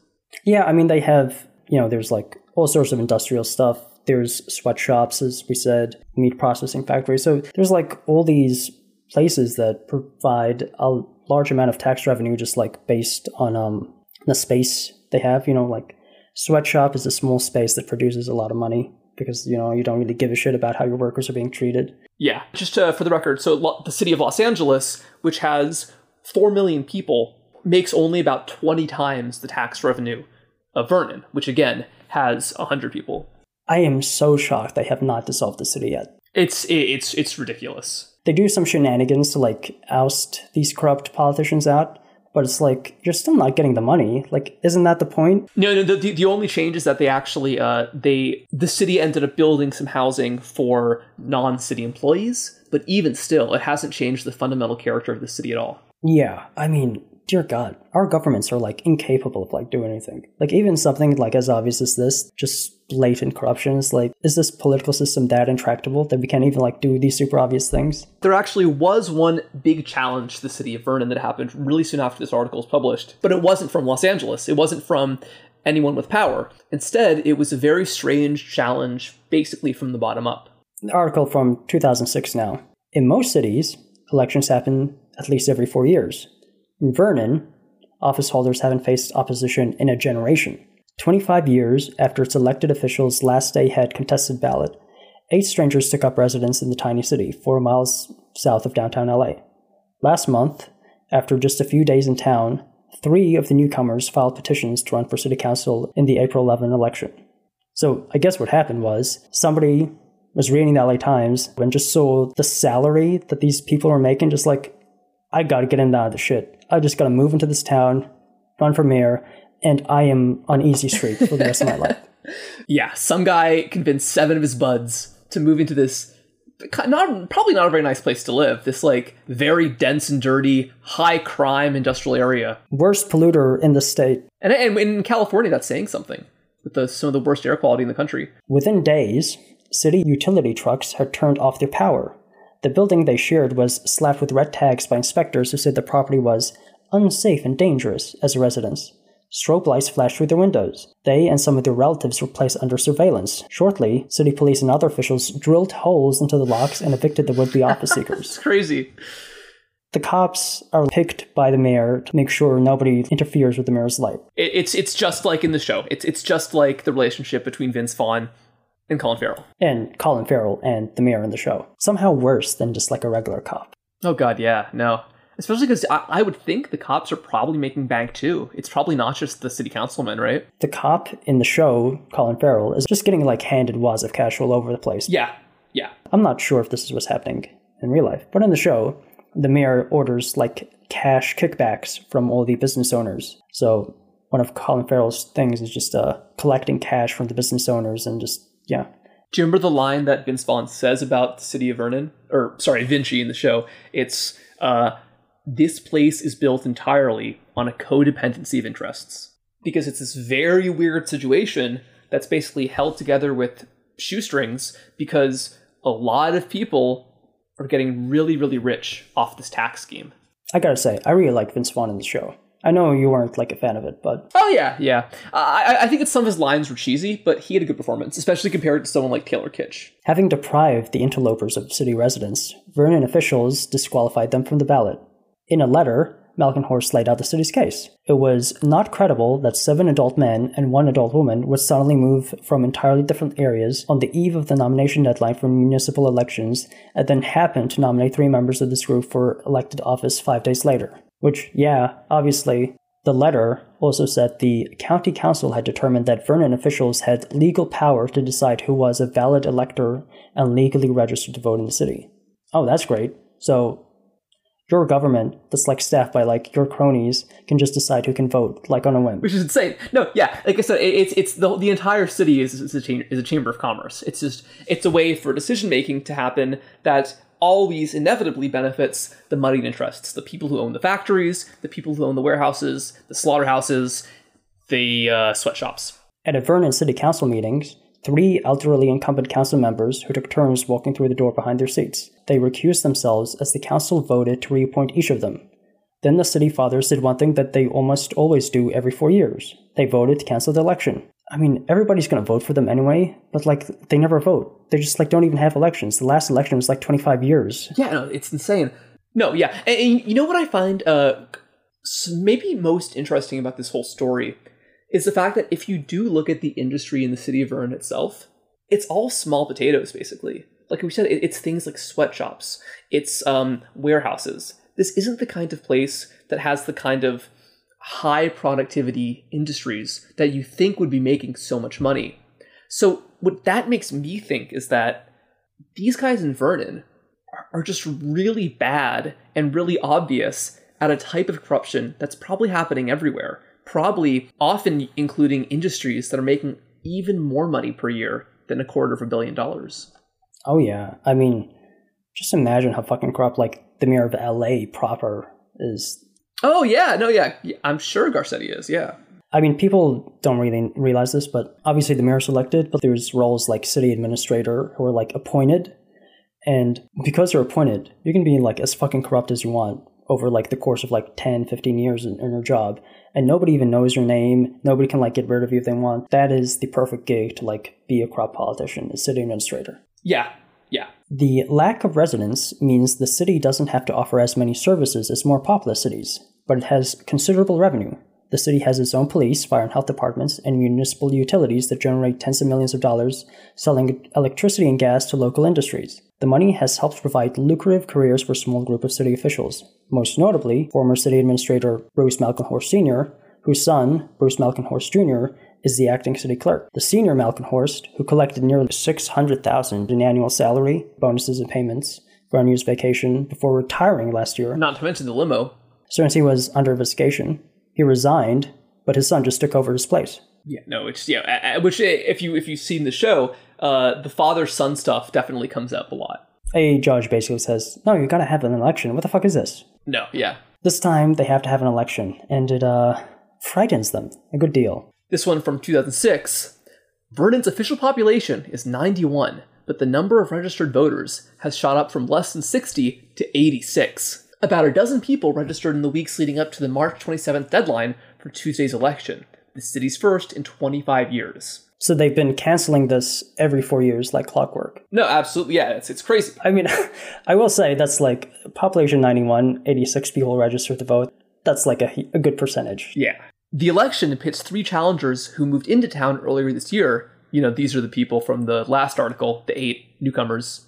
Yeah, I mean, they have, you know, there's like all sorts of industrial stuff. There's sweatshops, as we said, meat processing factories. So there's like all these places that provide a large amount of tax revenue just like based on um, the space they have. You know, like sweatshop is a small space that produces a lot of money because you know you don't really give a shit about how your workers are being treated. Yeah, just uh, for the record, so lo- the city of Los Angeles, which has four million people, makes only about twenty times the tax revenue of Vernon, which again has hundred people. I am so shocked they have not dissolved the city yet. It's it's it's ridiculous. They do some shenanigans to like oust these corrupt politicians out, but it's like you're still not getting the money. Like isn't that the point? No no the, the only change is that they actually uh they the city ended up building some housing for non-city employees but even still it hasn't changed the fundamental character of the city at all. Yeah i mean dear God, our governments are like incapable of like doing anything. Like even something like as obvious as this, just blatant corruption is like, is this political system that intractable that we can't even like do these super obvious things? There actually was one big challenge to the city of Vernon that happened really soon after this article was published, but it wasn't from Los Angeles. It wasn't from anyone with power. Instead, it was a very strange challenge, basically from the bottom up. Article from 2006 now. In most cities, elections happen at least every four years. In Vernon, office holders haven't faced opposition in a generation. 25 years after its elected officials' last day had contested ballot, eight strangers took up residence in the tiny city, four miles south of downtown LA. Last month, after just a few days in town, three of the newcomers filed petitions to run for city council in the April 11 election. So I guess what happened was somebody was reading the LA Times and just saw the salary that these people were making, just like, I gotta get in out of the shit. I just got to move into this town, run for mayor, and I am on easy street for the rest of my life. Yeah, some guy convinced seven of his buds to move into this not probably not a very nice place to live. This like very dense and dirty, high crime industrial area. Worst polluter in the state. And, and in California, that's saying something with the, some of the worst air quality in the country. Within days, city utility trucks had turned off their power. The building they shared was slapped with red tags by inspectors who said the property was unsafe and dangerous as a residence. Strobe lights flashed through their windows. They and some of their relatives were placed under surveillance. Shortly, city police and other officials drilled holes into the locks and evicted the would be office seekers. It's crazy. The cops are picked by the mayor to make sure nobody interferes with the mayor's life. It's it's just like in the show. It's it's just like the relationship between Vince Vaughn and Colin Farrell. And Colin Farrell and the mayor in the show. Somehow worse than just like a regular cop. Oh God, yeah, no. Especially because I, I would think the cops are probably making bank too. It's probably not just the city councilman, right? The cop in the show, Colin Farrell, is just getting like handed wads of cash all over the place. Yeah, yeah. I'm not sure if this is what's happening in real life, but in the show, the mayor orders like cash kickbacks from all the business owners. So one of Colin Farrell's things is just uh, collecting cash from the business owners and just yeah. Do you remember the line that Vince Vaughn says about the city of Vernon? Or sorry, Vinci in the show. It's uh, this place is built entirely on a codependency of interests. Because it's this very weird situation that's basically held together with shoestrings because a lot of people are getting really, really rich off this tax scheme. I gotta say, I really like Vince Vaughn in the show. I know you weren't like a fan of it, but Oh yeah, yeah. I, I think that some of his lines were cheesy, but he had a good performance, especially compared to someone like Taylor Kitsch. having deprived the interlopers of city residence, Vernon officials disqualified them from the ballot. In a letter, Malkenhorst laid out the city's case. It was not credible that seven adult men and one adult woman would suddenly move from entirely different areas on the eve of the nomination deadline for municipal elections and then happen to nominate three members of this group for elected office five days later. Which, yeah, obviously, the letter also said the county council had determined that Vernon officials had legal power to decide who was a valid elector and legally registered to vote in the city. Oh, that's great. So your government, that's like staffed by like your cronies, can just decide who can vote, like on a whim. which is insane. No, yeah, like I said, it- it's it's the the entire city is is a, cham- is a chamber of commerce. It's just it's a way for decision making to happen that always inevitably benefits the moneyed interests, the people who own the factories, the people who own the warehouses, the slaughterhouses, the uh, sweatshops. At a Vernon City Council meetings, three elderly incumbent council members who took turns walking through the door behind their seats. They recused themselves as the council voted to reappoint each of them. Then the city fathers did one thing that they almost always do every four years. They voted to cancel the election. I mean, everybody's gonna vote for them anyway, but like, they never vote. They just like don't even have elections. The last election was like 25 years. Yeah, no, it's insane. No, yeah, and, and you know what I find uh, maybe most interesting about this whole story is the fact that if you do look at the industry in the city of Vern itself, it's all small potatoes basically. Like we said, it, it's things like sweatshops, it's um, warehouses. This isn't the kind of place that has the kind of high productivity industries that you think would be making so much money. So what that makes me think is that these guys in Vernon are- just really bad and really obvious at a type of corruption that's probably happening everywhere. Probably often including industries that are making even more money per year than a quarter of a billion dollars. Oh yeah, I mean, just imagine how fucking corrupt like the mayor of LA proper is. Oh yeah, no, yeah, I'm sure Garcetti is. Yeah, I mean, people don't really realize this, but obviously the mayor's elected, but there's roles like city administrator who are like appointed. And because they're appointed, you can be like as fucking corrupt as you want over like the course of like 10, 15 years in, in your job. And nobody even knows your name. Nobody can like get rid of you if they want. That is the perfect gig to like be a corrupt politician, a city administrator. yeah, yeah. The lack of residents means the city doesn't have to offer as many services as more populous cities, but it has considerable revenue. The city has its own police, fire and health departments, and municipal utilities that generate tens of millions of dollars selling electricity and gas to local industries. The money has helped provide lucrative careers for a small group of city officials, most notably former city administrator Bruce Malkenhorst Sr., whose son, Bruce Malkenhorst Jr., is the acting city clerk. The senior Malkenhorst, who collected nearly 600000 in annual salary, bonuses and payments for unused vacation before retiring last year, Not to mention the limo. Since he was under investigation, he resigned, but his son just took over his place. Yeah, no, it's yeah. Which uh, if you if you've seen the show, uh, the father son stuff definitely comes up a lot. A judge basically says, No, you gotta have an election. What the fuck is this? No, yeah. This time they have to have an election, and it, uh, frightens them a good deal. This one from 2006. Vernon's official population is 91, but the number of registered voters has shot up from less than 60 to 86. About a dozen people registered in the weeks leading up to the March 27th deadline for Tuesday's election, the city's first in 25 years. So they've been canceling this every four years like clockwork. No, absolutely. Yeah, it's, it's crazy. I mean, I will say that's like population 91, 86 people registered to vote. That's like a, a good percentage. Yeah. The election pits three challengers who moved into town earlier this year. You know, these are the people from the last article, the eight newcomers,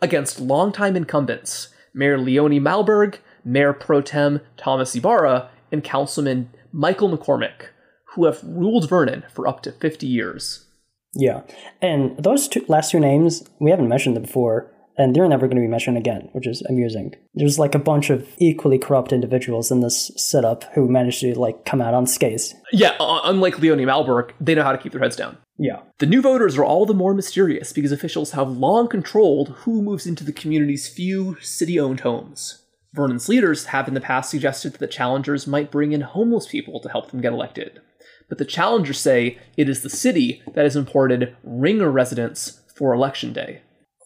against longtime incumbents Mayor Leonis Malburg, Mayor Pro Tem Thomas Ibarra, and Councilman Michael McCormick, who have ruled Vernon for up to 50 years. Yeah. And those two, last two names, we haven't mentioned them before, and they're never going to be mentioned again, which is amusing. There's like a bunch of equally corrupt individuals in this setup who managed to like come out unscathed. Yeah, unlike Leonis Malburg, they know how to keep their heads down. Yeah. The new voters are all the more mysterious because officials have long controlled who moves into the community's few city owned homes. Vernon's leaders have in the past suggested that the challengers might bring in homeless people to help them get elected. But the challengers say it is the city that has imported ringer residents for election day.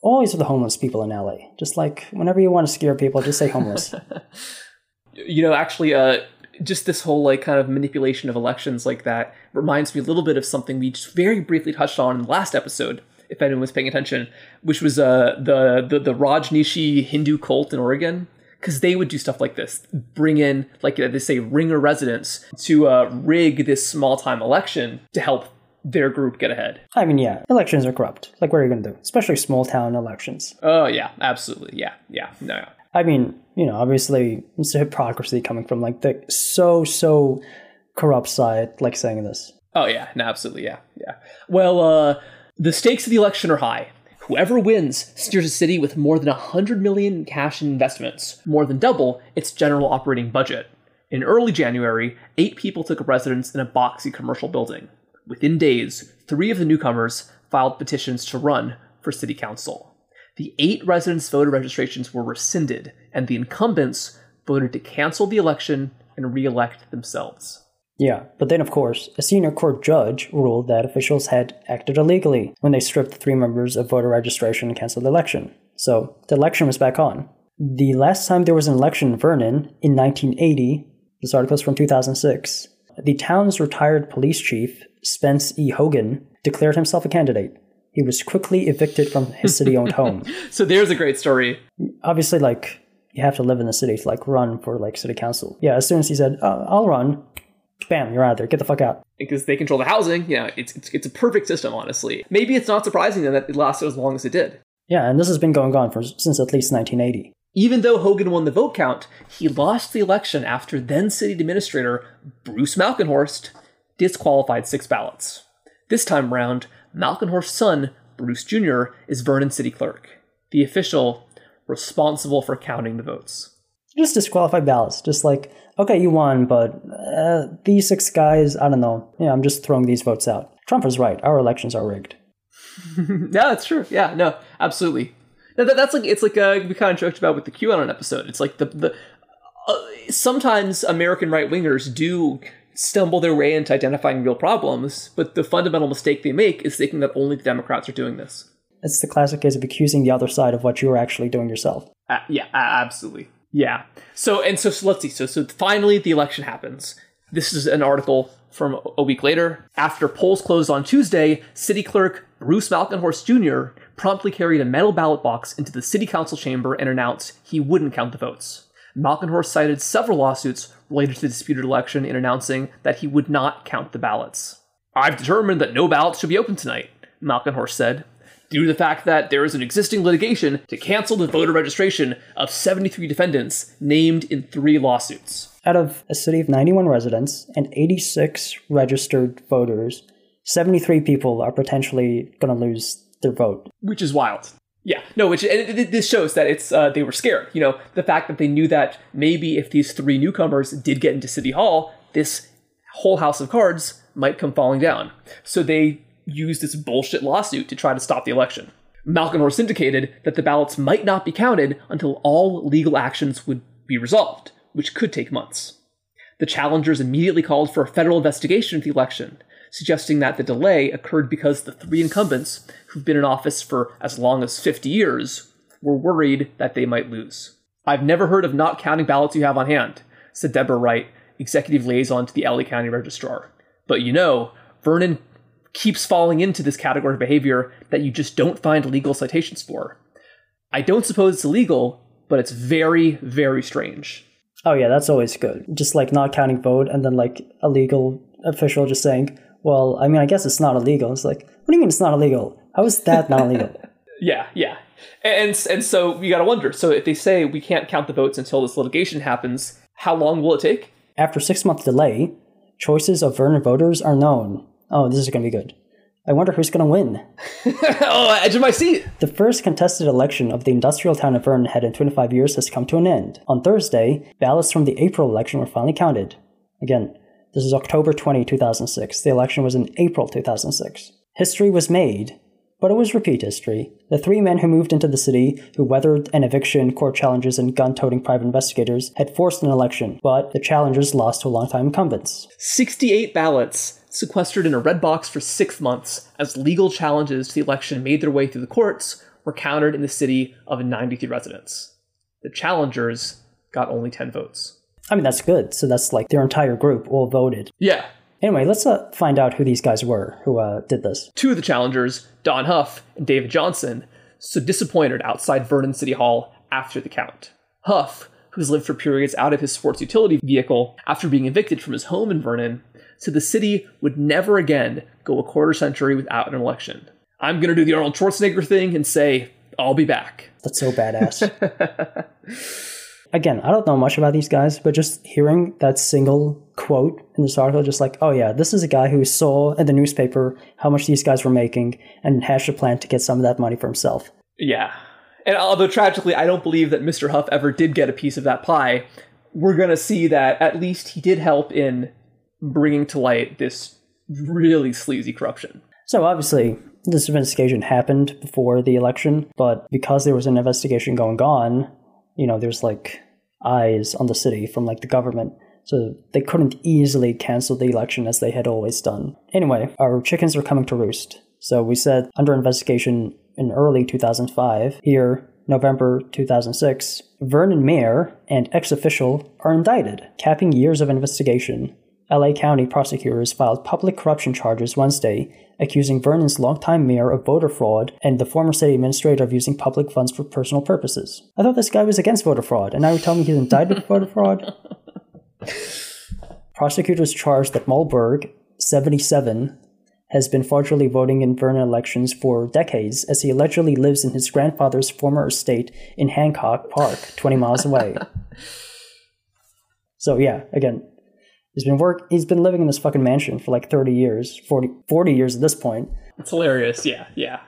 Always with the homeless people in LA. Just like whenever you want to scare people, just say homeless. you know, actually, uh, just this whole like kind of manipulation of elections like that reminds me a little bit of something we just very briefly touched on in the last episode, if anyone was paying attention, which was uh, the the the Rajneeshi Hindu cult in Oregon. Because they would do stuff like this, bring in, like they say, ringer residents to uh, rig this small time election to help their group get ahead. I mean, yeah, elections are corrupt. Like, what are you going to do? Especially small town elections. Oh, yeah, absolutely. Yeah, yeah, no. I mean, you know, obviously, it's a hypocrisy coming from like the so, so corrupt side, like saying this. Oh, yeah, no, absolutely. Yeah, yeah. Well, uh, the stakes of the election are high. Whoever wins steers a city with more than 100 million cash and investments, more than double its general operating budget. In early January, eight people took up residence in a boxy commercial building. Within days, three of the newcomers filed petitions to run for city council. The eight residents' voter registrations were rescinded, and the incumbents voted to cancel the election and re elect themselves. Yeah, but then of course, a senior court judge ruled that officials had acted illegally when they stripped three members of voter registration and canceled the election. So the election was back on. The last time there was an election in Vernon, in 1980, this article is from 2006, the town's retired police chief, Spence E. Hogan, declared himself a candidate. He was quickly evicted from his city owned home. So there's a great story. Obviously, like, you have to live in the city to like run for like city council. Yeah, as soon as he said, uh, "I'll run," bam, you're out of there. Get the fuck out. Because they control the housing, yeah, it's, it's, it's a perfect system, honestly. Maybe it's not surprising then that it lasted as long as it did. Yeah, and this has been going on for since at least 1980. Even though Hogan won the vote count, he lost the election after then city administrator Bruce Malkenhorst disqualified six ballots. This time round, Malkenhorst's son, Bruce Jr., is Vernon city clerk, the official responsible for counting the votes. Just disqualified ballots. Just like, okay, you won, but uh, these six guys, I don't know. Yeah, I'm just throwing these votes out. Trump was right. Our elections are rigged. yeah, that's true. Yeah, no, absolutely. No, that, that's like it's like uh, we kind of joked about with the QAnon episode. It's like the the uh, sometimes American right wingers do stumble their way into identifying real problems, but the fundamental mistake they make is thinking that only the Democrats are doing this. It's the classic case of accusing the other side of what you are actually doing yourself. Uh, yeah, absolutely. Yeah. So and so, so let's see. So so finally the election happens. This is an article from a week later. After polls closed on Tuesday, City Clerk Bruce Malkenhorst Jr. promptly carried a metal ballot box into the City Council chamber and announced he wouldn't count the votes. Malkenhorst cited several lawsuits related to the disputed election in announcing that he would not count the ballots. I've determined that no ballots should be open tonight, Malkenhorst said, due to the fact that there is an existing litigation to cancel the voter registration of 73 defendants named in three lawsuits. Out of a city of 91 residents and 86 registered voters, 73 people are potentially going to lose their vote. Which is wild. Yeah, no, which and it, this shows that it's uh, they were scared. You know, the fact that they knew that maybe if these three newcomers did get into City Hall, this whole house of cards might come falling down. So they used this bullshit lawsuit to try to stop the election. Malkenhorst indicated that the ballots might not be counted until all legal actions would be resolved, which could take months. The challengers immediately called for a federal investigation of the election, suggesting that the delay occurred because the three incumbents, who've been in office for as long as 50 years, were worried that they might lose. I've never heard of not counting ballots you have on hand, said Deborah Wright, executive liaison to the LA County Registrar. But you know, Vernon keeps falling into this category of behavior that you just don't find legal citations for. I don't suppose it's illegal, but it's very, very strange. Oh yeah, that's always good. Just like not counting vote and then like a legal official just saying, Well, I mean I guess it's not illegal. It's like, what do you mean it's not illegal? How is that not illegal? yeah, yeah. And and so you gotta wonder, so if they say we can't count the votes until this litigation happens, how long will it take? After six month delay, choices of Vernon voters are known. Oh, this is gonna be good. I wonder who's going to win. oh, uh, edge of my seat. The first contested election of the industrial town of Vernon had in 25 years has come to an end. On Thursday, ballots from the April election were finally counted. Again, this is October 20, 2006. The election was in April 2006. History was made, but it was repeat history. The three men who moved into the city, who weathered an eviction, court challenges, and gun toting private investigators, had forced an election, but the challengers lost to longtime incumbents. 68 ballots sequestered in a red box for six months as legal challenges to the election made their way through the courts were countered in the city of 93 residents. The challengers got only 10 votes. I mean, that's good. So that's like their entire group all voted. Yeah. Anyway, let's uh, find out who these guys were who uh, did this. Two of the challengers, Don Huff and David Johnson, stood disappointed outside Vernon City Hall after the count. Huff, who's lived for periods out of his sports utility vehicle after being evicted from his home in Vernon, so the city would never again go a quarter century without an election. I'm going to do the Arnold Schwarzenegger thing and say, I'll be back. That's so badass. Again, I don't know much about these guys, but just hearing that single quote in this article, just like, oh yeah, this is a guy who saw in the newspaper how much these guys were making and hatched a plan to get some of that money for himself. Yeah. And although tragically, I don't believe that Mr. Huff ever did get a piece of that pie, we're going to see that at least he did help in bringing to light this really sleazy corruption. So obviously, this investigation happened before the election, but because there was an investigation going on, you know, there's like eyes on the city from like the government. So they couldn't easily cancel the election as they had always done. Anyway, our chickens are coming to roost. So we said under investigation in early 2005. Here, November 2006, Vernon mayor and ex official are indicted, capping years of investigation. LA County prosecutors filed public corruption charges Wednesday, accusing Vernon's longtime mayor of voter fraud and the former city administrator of using public funds for personal purposes. I thought this guy was against voter fraud, and now you're telling me he's indicted for voter fraud? Prosecutors charged that Malburg, 77, has been fraudulently voting in Vernon elections for decades as he allegedly lives in his grandfather's former estate in Hancock Park, 20 miles away. so, yeah, again, He's been work. He's been living in this fucking mansion for like thirty years, 40, 40 years at this point. It's hilarious. Yeah, yeah.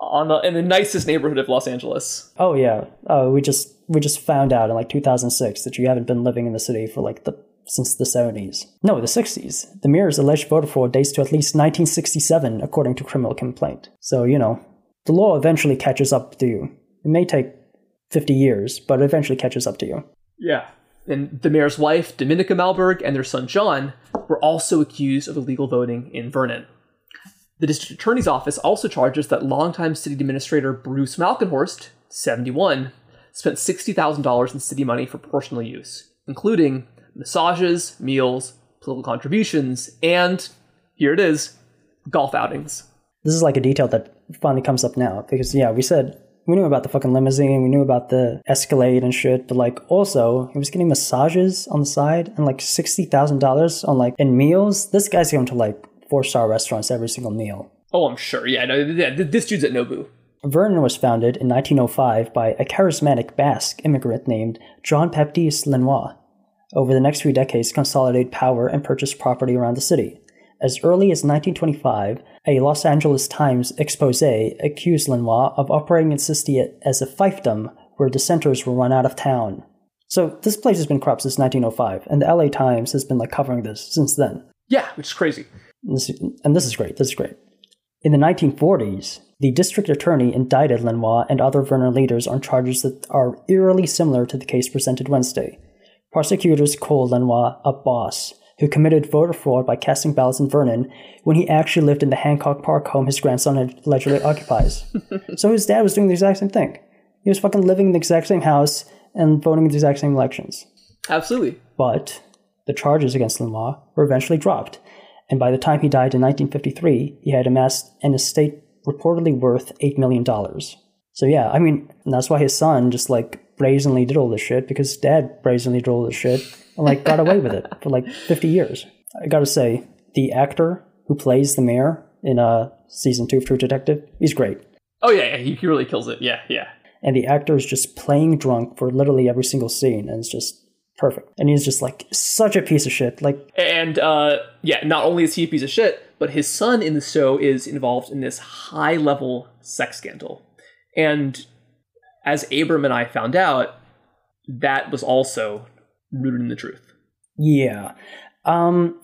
On the in the nicest neighborhood of Los Angeles. Oh yeah. Oh, we just we just found out in like 2006 that you haven't been living in the city for like the since the 70s. No, the 60s. The Mirror's alleged voter fraud dates to at least 1967, according to criminal complaint. So you know, the law eventually catches up to you. It may take 50 years, but it eventually catches up to you. Yeah. And the mayor's wife, Dominica Malburg, and their son John were also accused of illegal voting in Vernon. The district attorney's office also charges that longtime city administrator Bruce Malkenhorst, 71, spent $60,000 in city money for personal use, including massages, meals, political contributions, and here it is, golf outings. This is like a detail that finally comes up now because, yeah, we said we knew about the fucking limousine, we knew about the Escalade and shit, but like also he was getting massages on the side and like sixty thousand dollars on like in meals. This guy's going to like four star restaurants every single meal. Oh, I'm sure. Yeah, no, yeah, this dude's at Nobu. Vernon was founded in 1905 by a charismatic Basque immigrant named Jean Baptiste Leonis. Over the next few decades, consolidated power and purchased property around the city. As early as 1925, a Los Angeles Times expose accused Leonis of operating in City as a fiefdom where dissenters were run out of town. So this place has been corrupt since 1905, and the LA Times has been like covering this since then. Yeah, which is crazy. And this, and this is great. This is great. In the 1940s, the district attorney indicted Leonis and other Vernon leaders on charges that are eerily similar to the case presented Wednesday. Prosecutors called Leonis a boss who committed voter fraud by casting ballots in Vernon when he actually lived in the Hancock Park home his grandson allegedly occupies. so his dad was doing the exact same thing. He was fucking living in the exact same house and voting in the exact same elections. Absolutely. But the charges against Lamar were eventually dropped, and by the time he died in 1953, he had amassed an estate reportedly worth $8 million. So yeah, I mean, that's why his son just like brazenly did all this shit because dad brazenly did all this shit and like got away with it for like 50 years. I gotta say, the actor who plays the mayor in uh, season two of True Detective, he's great. Oh yeah, yeah, he he really kills it. Yeah, yeah. And the actor is just playing drunk for literally every single scene, and it's just perfect. And he's just like such a piece of shit. Like, And uh, yeah, not only is he a piece of shit, but his son in the show is involved in this high level sex scandal. And as Abram and I found out, that was also rooted in the truth. yeah, um,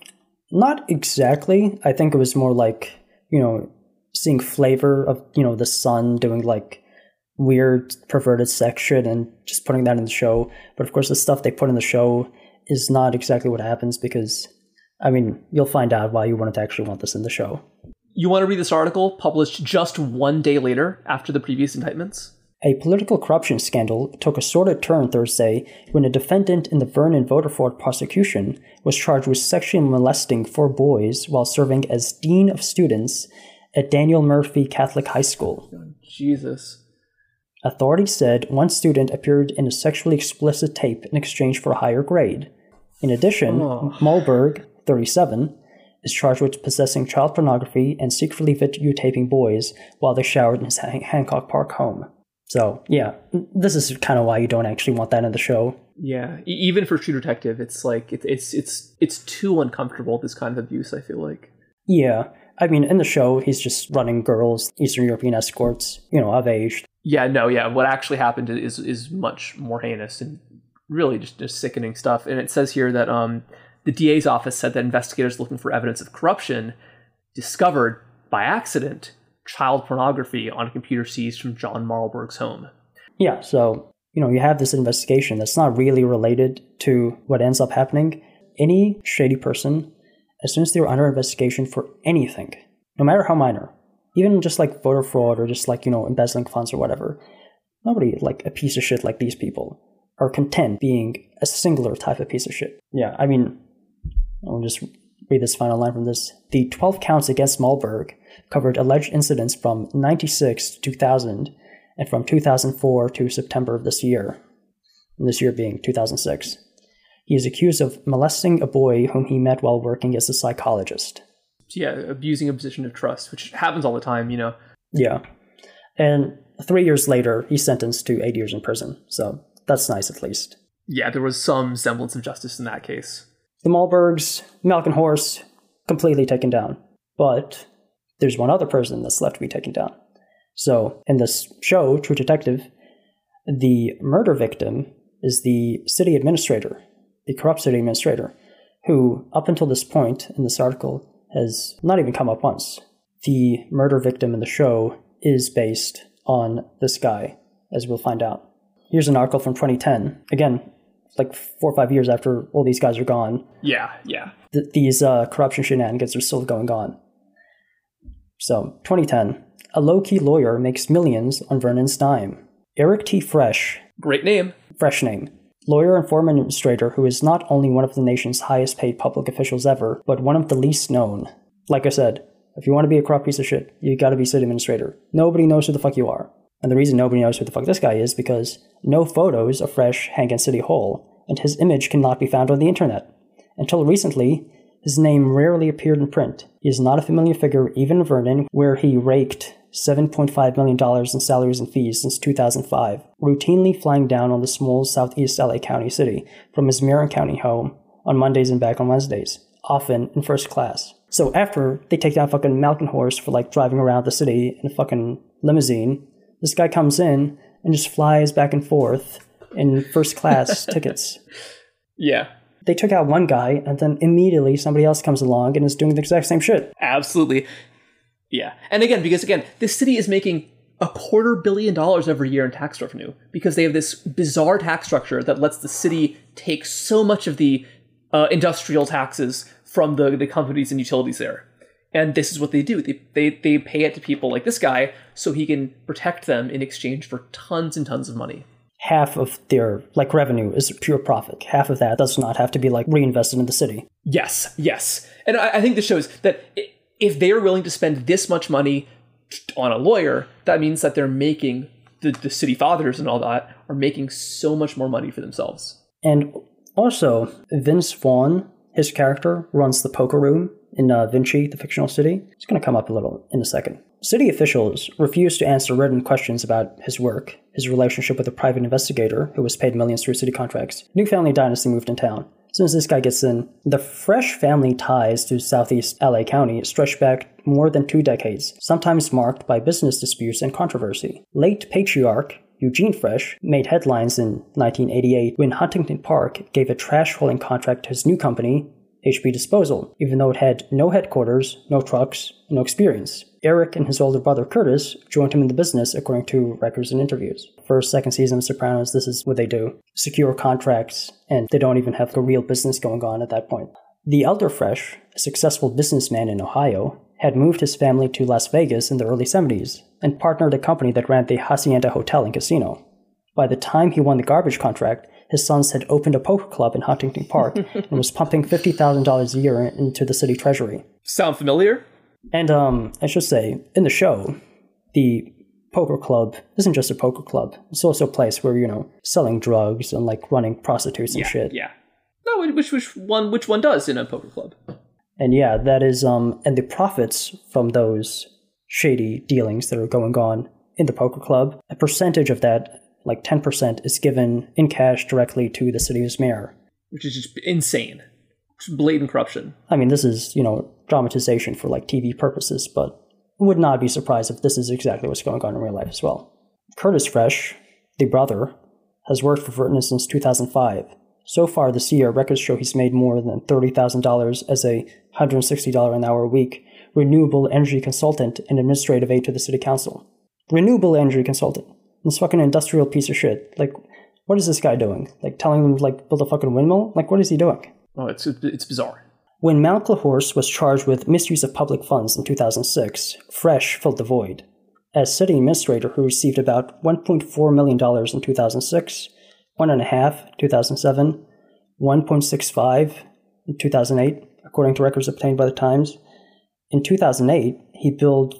not exactly. I think it was more like you know seeing flavor of you know the son doing like weird perverted sex shit and just putting that in the show. But of course, the stuff they put in the show is not exactly what happens because. I mean, you'll find out why you wouldn't actually want this in the show. You want to read this article published just one day later after the previous indictments? A political corruption scandal took a sordid turn Thursday when a defendant in the Vernon voter fraud prosecution was charged with sexually molesting four boys while serving as Dean of Students at Daniel Murphy Catholic High School. Jesus. Authorities said one student appeared in a sexually explicit tape in exchange for a higher grade. In addition, Oh. Malburg, 37, is charged with possessing child pornography and secretly videotaping boys while they showered in his Han- Hancock Park home. So, yeah, this is kind of why you don't actually want that in the show. Yeah, even for True Detective, it's like it, it's it's it's too uncomfortable. This kind of abuse, I feel like. Yeah, I mean, in the show, he's just running girls, Eastern European escorts, you know, of age. Yeah, no, yeah. What actually happened is is much more heinous and really just, just sickening stuff. And it says here that um, the DA's office said that investigators looking for evidence of corruption discovered by accident child pornography on a computer seized from John Malburg's home. Yeah, so, you know, you have this investigation that's not really related to what ends up happening. Any shady person, as soon as they're under investigation for anything, no matter how minor, even just like voter fraud or just like, you know, embezzling funds or whatever, nobody, like a piece of shit like these people, are content being a singular type of piece of shit. Yeah, I mean, I'll just read this final line from this. The 12 counts against Malburg covered alleged incidents from 96 to 2000 and from 2004 to September of this year, and this year being 2006. He is accused of molesting a boy whom he met while working as a psychologist. Yeah, abusing a position of trust, which happens all the time, you know. Yeah. And three years later, he's sentenced to eight years in prison, so that's nice at least. Yeah, there was some semblance of justice in that case. The Malburgs, Malkin Horse, completely taken down. But there's one other person that's left to be taken down. So, in this show, True Detective, the murder victim is the city administrator, the corrupt city administrator, who, up until this point in this article, has not even come up once. The murder victim in the show is based on this guy, as we'll find out. Here's an article from 2010. Again, like four or five years after all these guys are gone, Yeah, yeah. th- these uh, corruption shenanigans are still going on. So, 2010, a low key lawyer makes millions on Vernon's dime. Eric T. Fresch, Great name. fresh name, lawyer and former administrator who is not only one of the nation's highest paid public officials ever, but one of the least known. Like I said, if you want to be a corrupt piece of shit, you gotta be city administrator. Nobody knows who the fuck you are. And the reason nobody knows who the fuck this guy is because no photos of Fresch hang in City Hall, and his image cannot be found on the internet. Until recently, his name rarely appeared in print. He is not a familiar figure even in Vernon, where he raked $7.5 million in salaries and fees since 2005, routinely flying down on the small southeast LA County city from his Marin County home on Mondays and back on Wednesdays, often in first class. So after they take down fucking Malkenhorst for like driving around the city in a fucking limousine, this guy comes in and just flies back and forth in first class tickets. Yeah, They took out one guy, and then immediately somebody else comes along and is doing the exact same shit. absolutely. Yeah. And again, because again, this city is making a quarter billion dollars every year in tax revenue because they have this bizarre tax structure that lets the city take so much of the uh, industrial taxes from the, the companies and utilities there. And this is what they do. They, they, they pay it to people like this guy so he can protect them in exchange for tons and tons of money. Half of their like revenue is pure profit. Half of that does not have to be like reinvested in the city. Yes, yes. And I, I think this shows that if they are willing to spend this much money on a lawyer, that means that they're making the, the city fathers and all that are making so much more money for themselves. And also, Vince Vaughn, his character, runs the poker room in uh, Vinci, the fictional city. It's going to come up a little in a second. City officials refused to answer written questions about his work, his relationship with a private investigator who was paid millions through city contracts. New family dynasty moved in town. As soon as this guy gets in, the Fresch family ties to southeast LA County stretch back more than two decades, sometimes marked by business disputes and controversy. Late patriarch Eugene Fresch made headlines in 1988 when Huntington Park gave a trash hauling contract to his new company, HB Disposal, even though it had no headquarters, no trucks, no experience. Eric and his older brother Curtis joined him in the business, according to records and interviews. First, second season of Sopranos, this is what they do secure contracts, and they don't even have a real business going on at that point. The elder Fresch, a successful businessman in Ohio, had moved his family to Las Vegas in the early 70s and partnered a company that ran the Hacienda Hotel and Casino. By the time he won the garbage contract, his sons had opened a poker club in Huntington Park and was pumping $50,000 a year into the city treasury. Sound familiar? And um, I should say, in the show, the poker club isn't just a poker club. It's also a place where, you know, selling drugs and like running prostitutes and yeah, shit. Yeah. No, which which one which one does in a poker club? And yeah, that is um and the profits from those shady dealings that are going on in the poker club, a percentage of that, like 10%, is given in cash directly to the city's mayor. Which is just insane. Just blatant corruption. I mean, this is, you know, dramatization for like TV purposes, but would not be surprised if this is exactly what's going on in real life as well. Curtis Fresch, the brother, has worked for Vernon since 2005. So far this year, records show he's made more than $30,000 as a $160 an hour a week renewable energy consultant and administrative aide to the city council. Renewable energy consultant. This fucking industrial piece of shit. Like, what is this guy doing? Like, telling them, like, build a fucking windmill? Like, what is he doing? Oh, it's, it's bizarre. When Malkenhorst was charged with misuse of public funds in 2006, Fresch filled the void. As city administrator who received about $1.4 million in 2006, $1.5 2007, 1.65 in 2008, according to records obtained by the Times. In 2008, he billed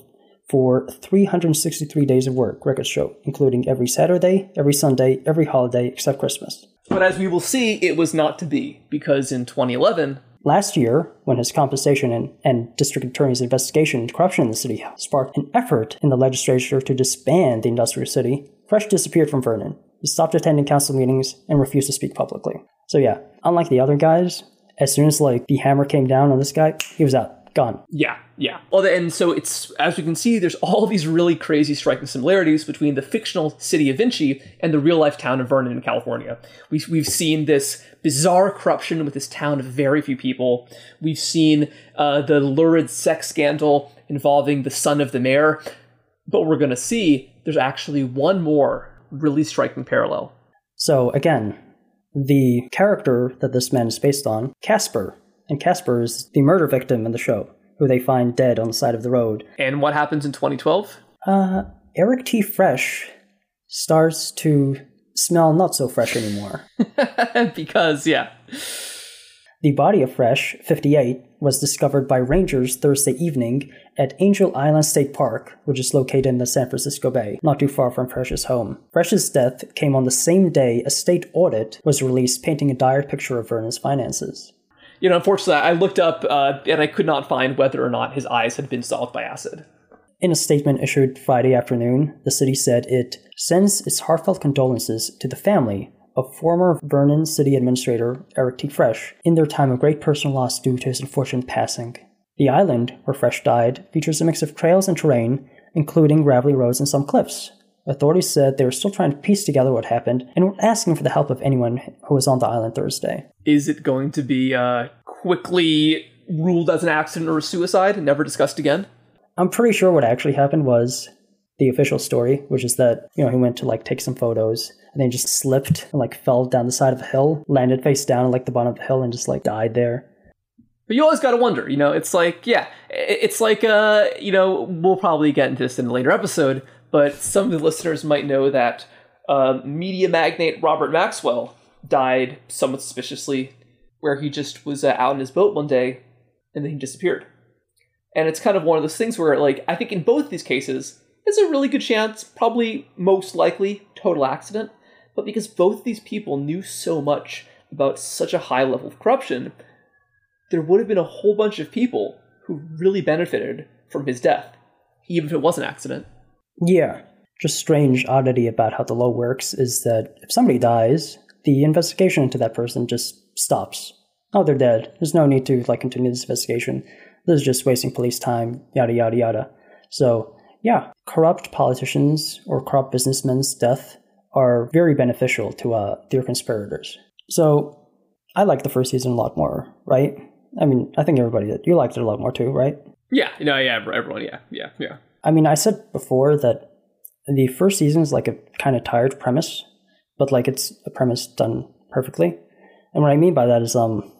for 363 days of work, records show, including every Saturday, every Sunday, every holiday except Christmas. But as we will see, it was not to be, because in 2011, Last year, when his compensation and, and, district attorney's investigation into corruption in the city sparked an effort in the legislature to disband the industrial city, Fresch disappeared from Vernon. He stopped attending council meetings and refused to speak publicly. So yeah, unlike the other guys, as soon as like the hammer came down on this guy, he was out gone. Yeah, yeah. Well, and so it's as we can see, there's all these really crazy, striking similarities between the fictional city of Vinci and the real life town of Vernon in California. We, we've seen this bizarre corruption with this town of very few people. We've seen uh, the lurid sex scandal involving the son of the mayor. But we're going to see there's actually one more really striking parallel. So again, the character that this man is based on, Casper, and Casper is the murder victim in the show, who they find dead on the side of the road. And what happens in 2012? Uh, Eric T. Fresch starts to smell not so fresh anymore. because, yeah. The body of Fresch, 58, was discovered by rangers Thursday evening at Angel Island State Park, which is located in the San Francisco Bay, not too far from Fresch's home. Fresch's death came on the same day a state audit was released painting a dire picture of Vernon's finances. You know, unfortunately, I looked up uh, and I could not find whether or not his eyes had been solved by acid. In a statement issued Friday afternoon, the city said it sends its heartfelt condolences to the family of former Vernon City Administrator Eric T. Fresch in their time of great personal loss due to his unfortunate passing. The island where Fresch died features a mix of trails and terrain, including gravelly roads and some cliffs. Authorities said they were still trying to piece together what happened and were asking for the help of anyone who was on the island Thursday. Is it going to be uh, quickly ruled as an accident or a suicide and never discussed again? I'm pretty sure what actually happened was the official story, which is that, you know, he went to like take some photos and then just slipped and like fell down the side of a hill, landed face down at like the bottom of the hill and just like died there. But you always got to wonder, you know, it's like, yeah, it's like, uh, you know, we'll probably get into this in a later episode, but some of the listeners might know that uh, media magnate Robert Maxwell died somewhat suspiciously, where he just was uh, out in his boat one day and then he disappeared. And it's kind of one of those things where, like, I think in both these cases, it's a really good chance, probably most likely, total accident. But because both these people knew so much about such a high level of corruption, there would have been a whole bunch of people who really benefited from his death, even if it was an accident. Yeah. Just strange oddity about how the law works is that if somebody dies, the investigation into that person just stops. Oh, they're dead. There's no need to like continue this investigation. This is just wasting police time, yada yada yada. So yeah, corrupt politicians or corrupt businessmen's death are very beneficial to uh, their conspirators. So I like the first season a lot more, right? I mean, I think everybody did. You liked it a lot more too, right? Yeah, no, yeah, everyone, yeah, yeah, yeah. I mean, I said before that the first season is like a kind of tired premise, but like it's a premise done perfectly. And what I mean by that is, um,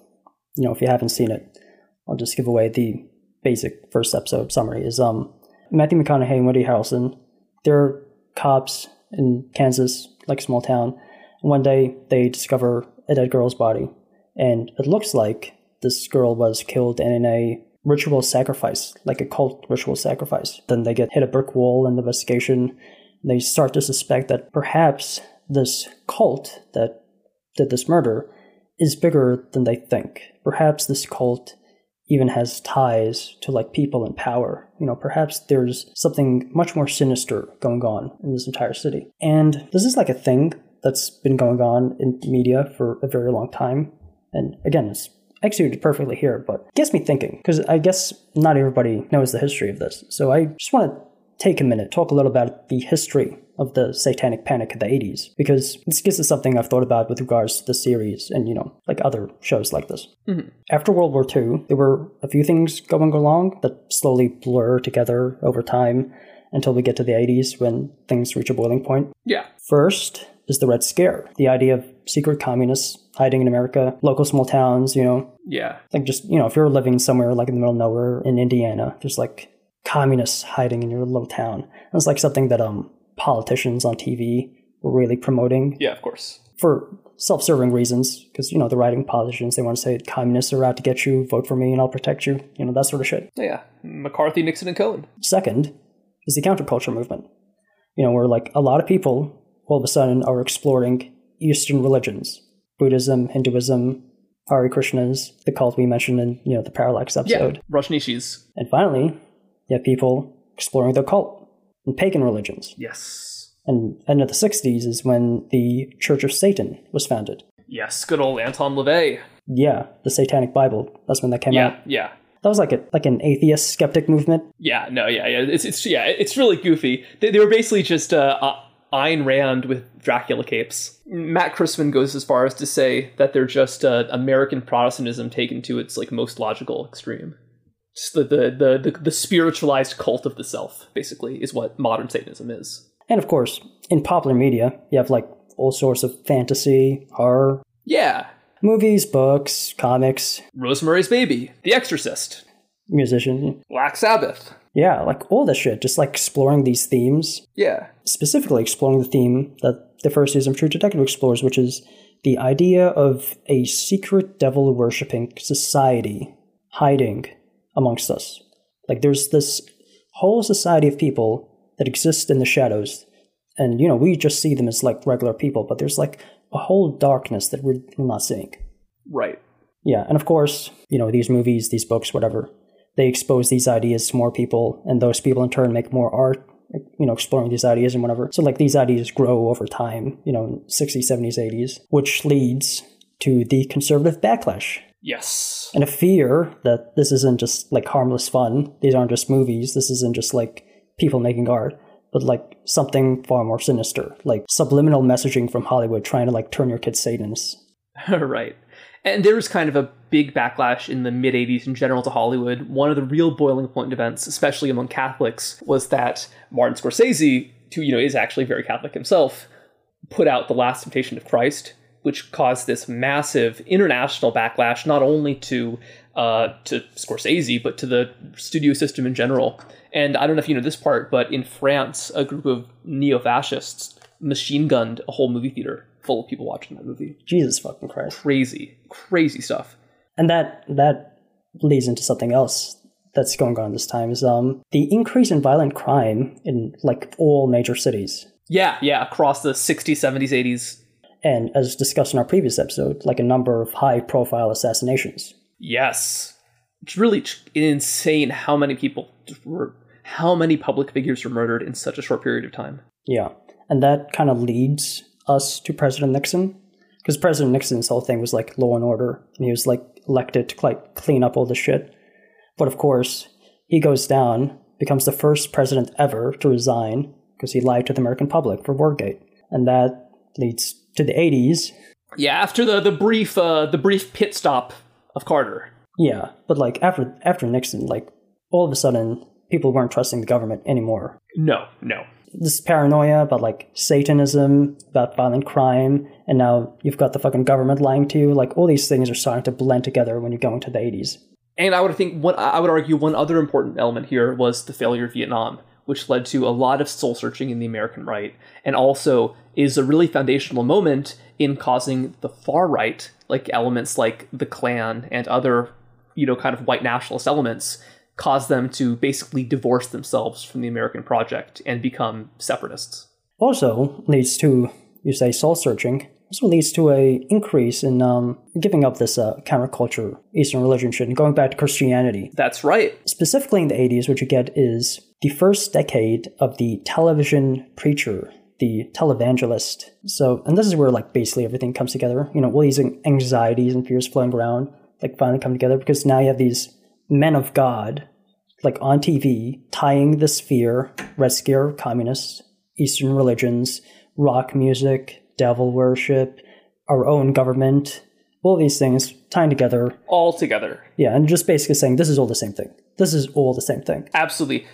you know, if you haven't seen it, I'll just give away the basic first episode summary. Is um, Matthew McConaughey and Woody Harrelson, they're cops in Kansas, like a small town. One day they discover a dead girl's body, and it looks like this girl was killed in a ritual sacrifice, like a cult ritual sacrifice. Then they get hit a brick wall in the investigation. They start to suspect that perhaps this cult that did this murder is bigger than they think. Perhaps this cult even has ties to like people in power. You know, perhaps there's something much more sinister going on in this entire city. And this is like a thing that's been going on in media for a very long time. And again, it's executed perfectly here, but it gets me thinking, because I guess not everybody knows the history of this. So I just want to take a minute, talk a little about the history of the satanic panic of the 80s, because this, this is something I've thought about with regards to the series and, you know, like other shows like this. Mm-hmm. After World War II, there were a few things going along that slowly blur together over time until we get to the 80s when things reach a boiling point. Yeah. First is the Red Scare, the idea of secret communists hiding in America, local small towns, you know. Yeah. Like just, you know, if you're living somewhere like in the middle of nowhere in Indiana, there's like communists hiding in your little town. It's like something that um politicians on TV were really promoting. Yeah, of course. For self-serving reasons, because you know the writing politicians they want to say communists are out to get you, vote for me, and I'll protect you. You know that sort of shit. Yeah, McCarthy, Nixon, and Cohn. Second is the counterculture movement. You know, where like a lot of people all of a sudden are exploring Eastern religions, Buddhism, Hinduism, Hare Krishnas, the cult we mentioned in you know the Parallax episode. Yeah, Rajneeshis. And finally, you have people exploring the cult and pagan religions. Yes. And end of the 60s is when the Church of Satan was founded. Yes, good old Anton LaVey. Yeah, the Satanic Bible. That's when that came yeah, out. Yeah, That was like a like an atheist skeptic movement. yeah, no, yeah, yeah. It's, it's yeah, it's really goofy. They, they were basically just uh, uh, Ayn Rand with Dracula capes. Matt Christman goes as far as to say that they're just uh, American Protestantism taken to its like most logical extreme. Just the, the the the the spiritualized cult of the self, basically, is what modern Satanism is. And of course, in popular media, you have like all sorts of fantasy, horror, Yeah, movies, books, comics, Rosemary's Baby, The Exorcist, musician. Black Sabbath. Yeah, like all this shit, just like exploring these themes, Yeah, specifically exploring the theme that the first season of True Detective explores, which is the idea of a secret devil worshipping society hiding amongst us. Like there's this whole society of people that exist in the shadows, and you know we just see them as like regular people, but there's like a whole darkness that we're we're not seeing. right. Yeah, and of course, you know these movies, these books, whatever, they expose these ideas to more people, and those people in turn make more art. You know, exploring these ideas and whatever. So, like, these ideas grow over time, you know, 60s, 70s, 80s, which leads to the conservative backlash Yes. and a fear that this isn't just like harmless fun. These aren't just movies. This isn't just like people making art, but like something far more sinister, like subliminal messaging from Hollywood trying to like turn your kids Satanists. right. And there was kind of a big backlash in the mid 80s in general to Hollywood. One of the real boiling point events, especially among Catholics, was that Martin Scorsese, who you know is actually very Catholic himself, put out The Last Temptation of Christ, which caused this massive international backlash, not only to uh, to Scorsese but to the studio system in general. And I don't know if you know this part, but in France, a group of neo-fascists machine gunned a whole movie theater full of people watching that movie. Jesus fucking Christ. Crazy, crazy stuff. And that that leads into something else that's going on this time is um the increase in violent crime in like all major cities. Yeah, yeah, across the 60s, 70s, 80s. And as discussed in our previous episode, like a number of high profile assassinations. Yes. It's really insane how many people were, how many public figures were murdered in such a short period of time. Yeah. And that kind of leads us to President Nixon. Because President Nixon's whole thing was like law and order, and he was like elected to like clean up all the shit. But of course, he goes down, becomes the first president ever to resign because he lied to the American public for Watergate, and that leads to the 80s. Yeah, after the the brief uh, the brief pit stop of Carter. Yeah, but like after after Nixon, like all of a sudden people weren't trusting the government anymore. No, no. This paranoia about like Satanism, about violent crime, and now you've got the fucking government lying to you. Like all these things are starting to blend together when you go into the 80s. And I would think one I would argue one other important element here was the failure of Vietnam, which led to a lot of soul searching in the American right, and also is a really foundational moment in causing the far right, like elements like the Klan and other, you know, kind of white nationalist elements, cause them to basically divorce themselves from the American project and become separatists. Also leads to, you say, soul searching. Also leads to a increase in um, giving up this uh, counterculture, Eastern religion shit, and going back to Christianity. That's right. Specifically in the 80s, what you get is the first decade of the television preacher the televangelist. So, and this is where like basically everything comes together. You know, all these anxieties and fears floating around like finally come together because now you have these men of God like on TV tying the sphere, Red Scare, communists, Eastern religions, rock music, devil worship, our own government, all these things tying together. All together. Yeah, and just basically saying this is all the same thing. This is all the same thing. Absolutely.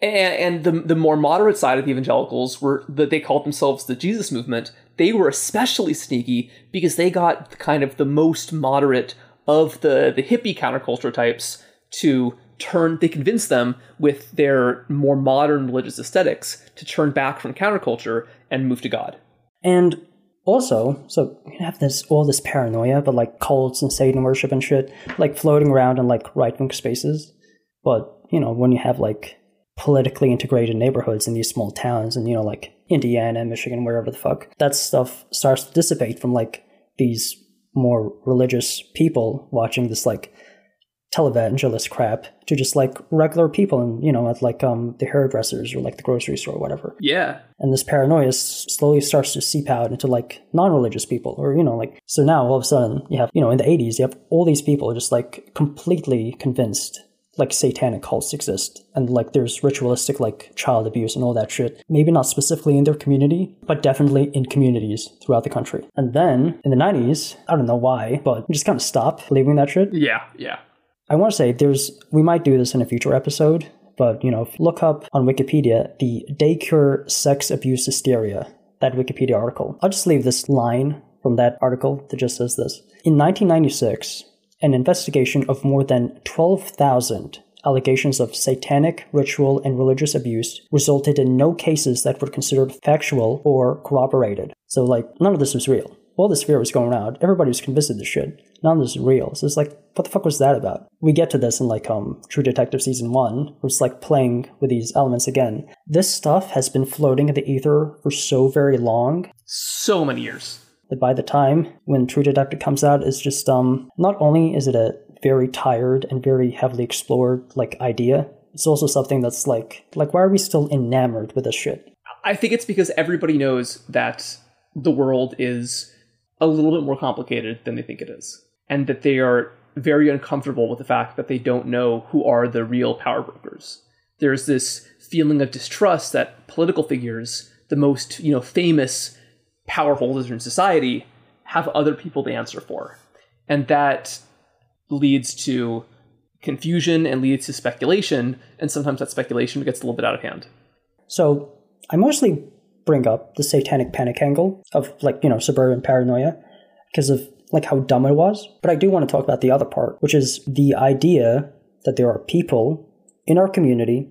And, and the the more moderate side of the evangelicals were that they called themselves the Jesus movement. They were especially sneaky because they got kind of the most moderate of the the hippie counterculture types to turn. They convince them with their more modern religious aesthetics to turn back from counterculture and move to God. And also, so you have this all this paranoia, but like cults and Satan worship and shit, like floating around in like right wing spaces. But you know, when you have like politically integrated neighborhoods in these small towns and you know like Indiana, Michigan, wherever the fuck. That stuff starts to dissipate from like these more religious people watching this like televangelist crap to just like regular people and you know at like um the hairdressers or like the grocery store or whatever yeah and this paranoia slowly starts to seep out into like non-religious people or you know like so now all of a sudden you have you know in the 80s you have all these people just like completely convinced like satanic cults exist and like there's ritualistic like child abuse and all that shit. Maybe not specifically in their community, but definitely in communities throughout the country. And then in the 90s, I don't know why, but just kind of stop believing that shit. Yeah, yeah. I want to say there's we might do this in a future episode, but you know, look up on Wikipedia the Day Care Sex Abuse Hysteria, that Wikipedia article. I'll just leave this line from that article that just says this. In 1996, an investigation of more than 12,000 allegations of satanic, ritual, and religious abuse resulted in no cases that were considered factual or corroborated. So, like, none of this was real. All this fear was going around. Everybody was convinced of this shit. None of this is real. So it's like, what the fuck was that about? We get to this in like um True Detective season one, where it's like playing with these elements again. This stuff has been floating in the ether for so very long. So many years that by the time when True Detective comes out, it's just um not only is it a very tired and very heavily explored like idea, it's also something that's like like why are we still enamored with this shit? I think it's because everybody knows that the world is a little bit more complicated than they think it is, and that they are very uncomfortable with the fact that they don't know who are the real power brokers. There's this feeling of distrust that political figures, the most you know famous power holders in society have other people to answer for. And that leads to confusion and leads to speculation, and sometimes that speculation gets a little bit out of hand. So I mostly bring up the satanic panic angle of like, you know, suburban paranoia because of like how dumb it was. But I do want to talk about the other part, which is the idea that there are people in our community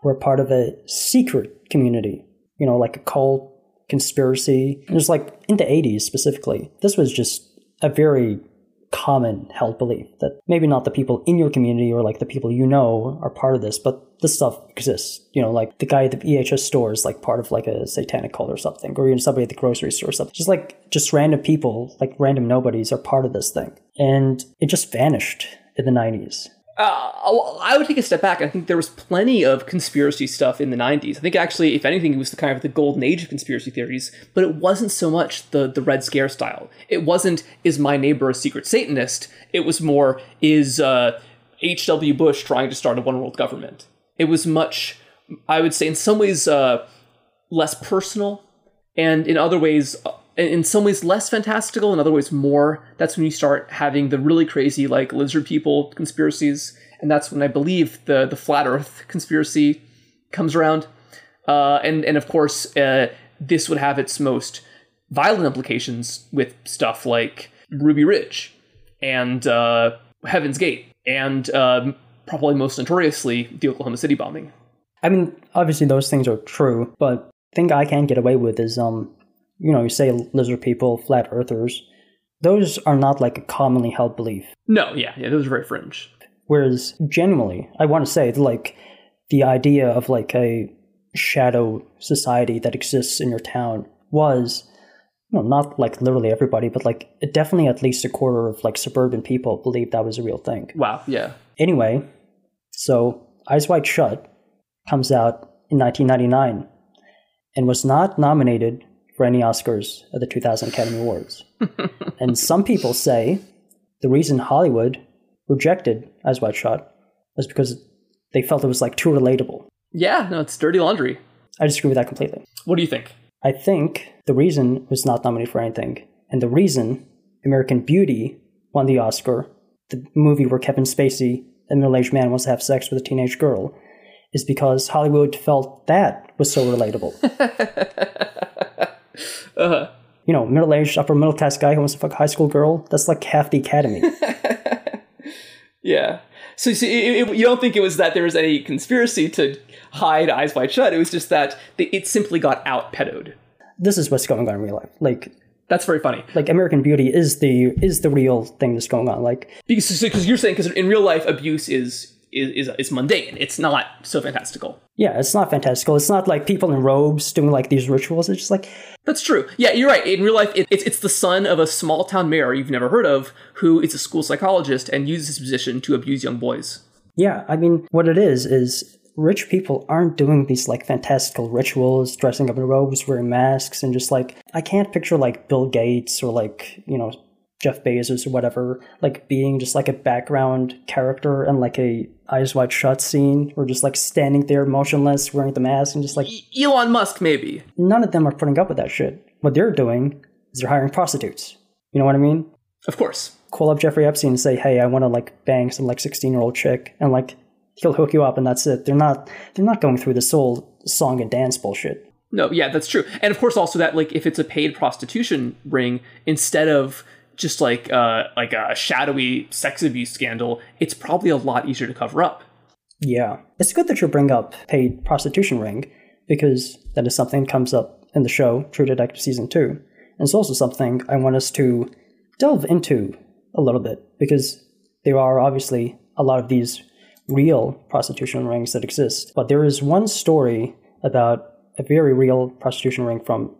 who are part of a secret community, you know, like a cult, conspiracy. It was like in the 80s specifically. This was just a very common held belief that maybe not the people in your community or like the people you know are part of this, but this stuff exists. You know, like the guy at the EHS store is like part of like a satanic cult or something, or even somebody at the grocery store or something. Just like just random people, like random nobodies are part of this thing. And it just vanished in the 90s. Uh, I would take a step back. I think there was plenty of conspiracy stuff in the 90s. I think actually, if anything, it was the kind of the golden age of conspiracy theories, but it wasn't so much the, the Red Scare style. It wasn't, is my neighbor a secret Satanist? It was more, is uh, H.W. Bush trying to start a one world government? It was much, I would say, in some ways, uh, less personal, and in other ways, uh, in some ways less fantastical, in other ways more. That's when you start having the really crazy like lizard people conspiracies, and that's when I believe the the flat Earth conspiracy comes around. Uh, and and of course, uh, this would have its most violent implications with stuff like Ruby Ridge and uh, Heaven's Gate, and um, probably most notoriously the Oklahoma City bombing. I mean, obviously those things are true, but thing I can't get away with is um you know, you say lizard people, flat earthers, those are not like a commonly held belief. No, yeah, yeah, those are very fringe. Whereas genuinely, I want to say like the idea of like a shadow society that exists in your town was you know, not like literally everybody, but like definitely at least a quarter of like suburban people believed that was a real thing. Wow, yeah. Anyway, so Eyes Wide Shut comes out in 1999 and was not nominated for any Oscars at the 2000 Academy Awards. and some people say the reason Hollywood rejected Eyes Wide Shut was because they felt it was like too relatable. Yeah, no, it's dirty laundry. I disagree with that completely. What do you think? I think the reason was not nominated for anything, and the reason American Beauty won the Oscar, the movie where Kevin Spacey, a middle-aged man, wants to have sex with a teenage girl, is because Hollywood felt that was so relatable. Uh-huh. You know, middle aged, upper middle class guy who wants to fuck a high school girl. That's like half the academy. yeah. So, so it, it, you don't think it was that there was any conspiracy to hide Eyes Wide Shut? It was just that it simply got out pedoed. This is what's going on in real life. Like that's very funny. Like American Beauty is the is the real thing that's going on. Like because because you're saying because in real life abuse is is, is, is mundane. It's not so fantastical. Yeah, it's not fantastical. It's not like people in robes doing like these rituals. It's just like that's true. Yeah, you're right. In real life, it, it's it's the son of a small town mayor you've never heard of who is a school psychologist and uses his position to abuse young boys. Yeah, I mean, what it is is rich people aren't doing these like fantastical rituals, dressing up in robes, wearing masks, and just like I can't picture like Bill Gates or like you know Jeff Bezos or whatever, like being just like a background character and like a eyes wide shut scene, or just like standing there motionless, wearing the mask, and just like Elon Musk, maybe. None of them are putting up with that shit. What they're doing is they're hiring prostitutes. You know what I mean? Of course. Call up Jeffrey Epstein and say, "Hey, I want to like bang some like sixteen year old chick," and like he'll hook you up, and that's it. They're not they're not going through this whole song and dance bullshit. No, yeah, that's true. And of course, also that like if it's a paid prostitution ring, instead of just like uh, like a shadowy sex abuse scandal, it's probably a lot easier to cover up. Yeah, it's good that you bring up paid prostitution ring because that is something that comes up in the show True Detective season two, and it's also something I want us to delve into a little bit because there are obviously a lot of these real prostitution rings that exist, but there is one story about a very real prostitution ring from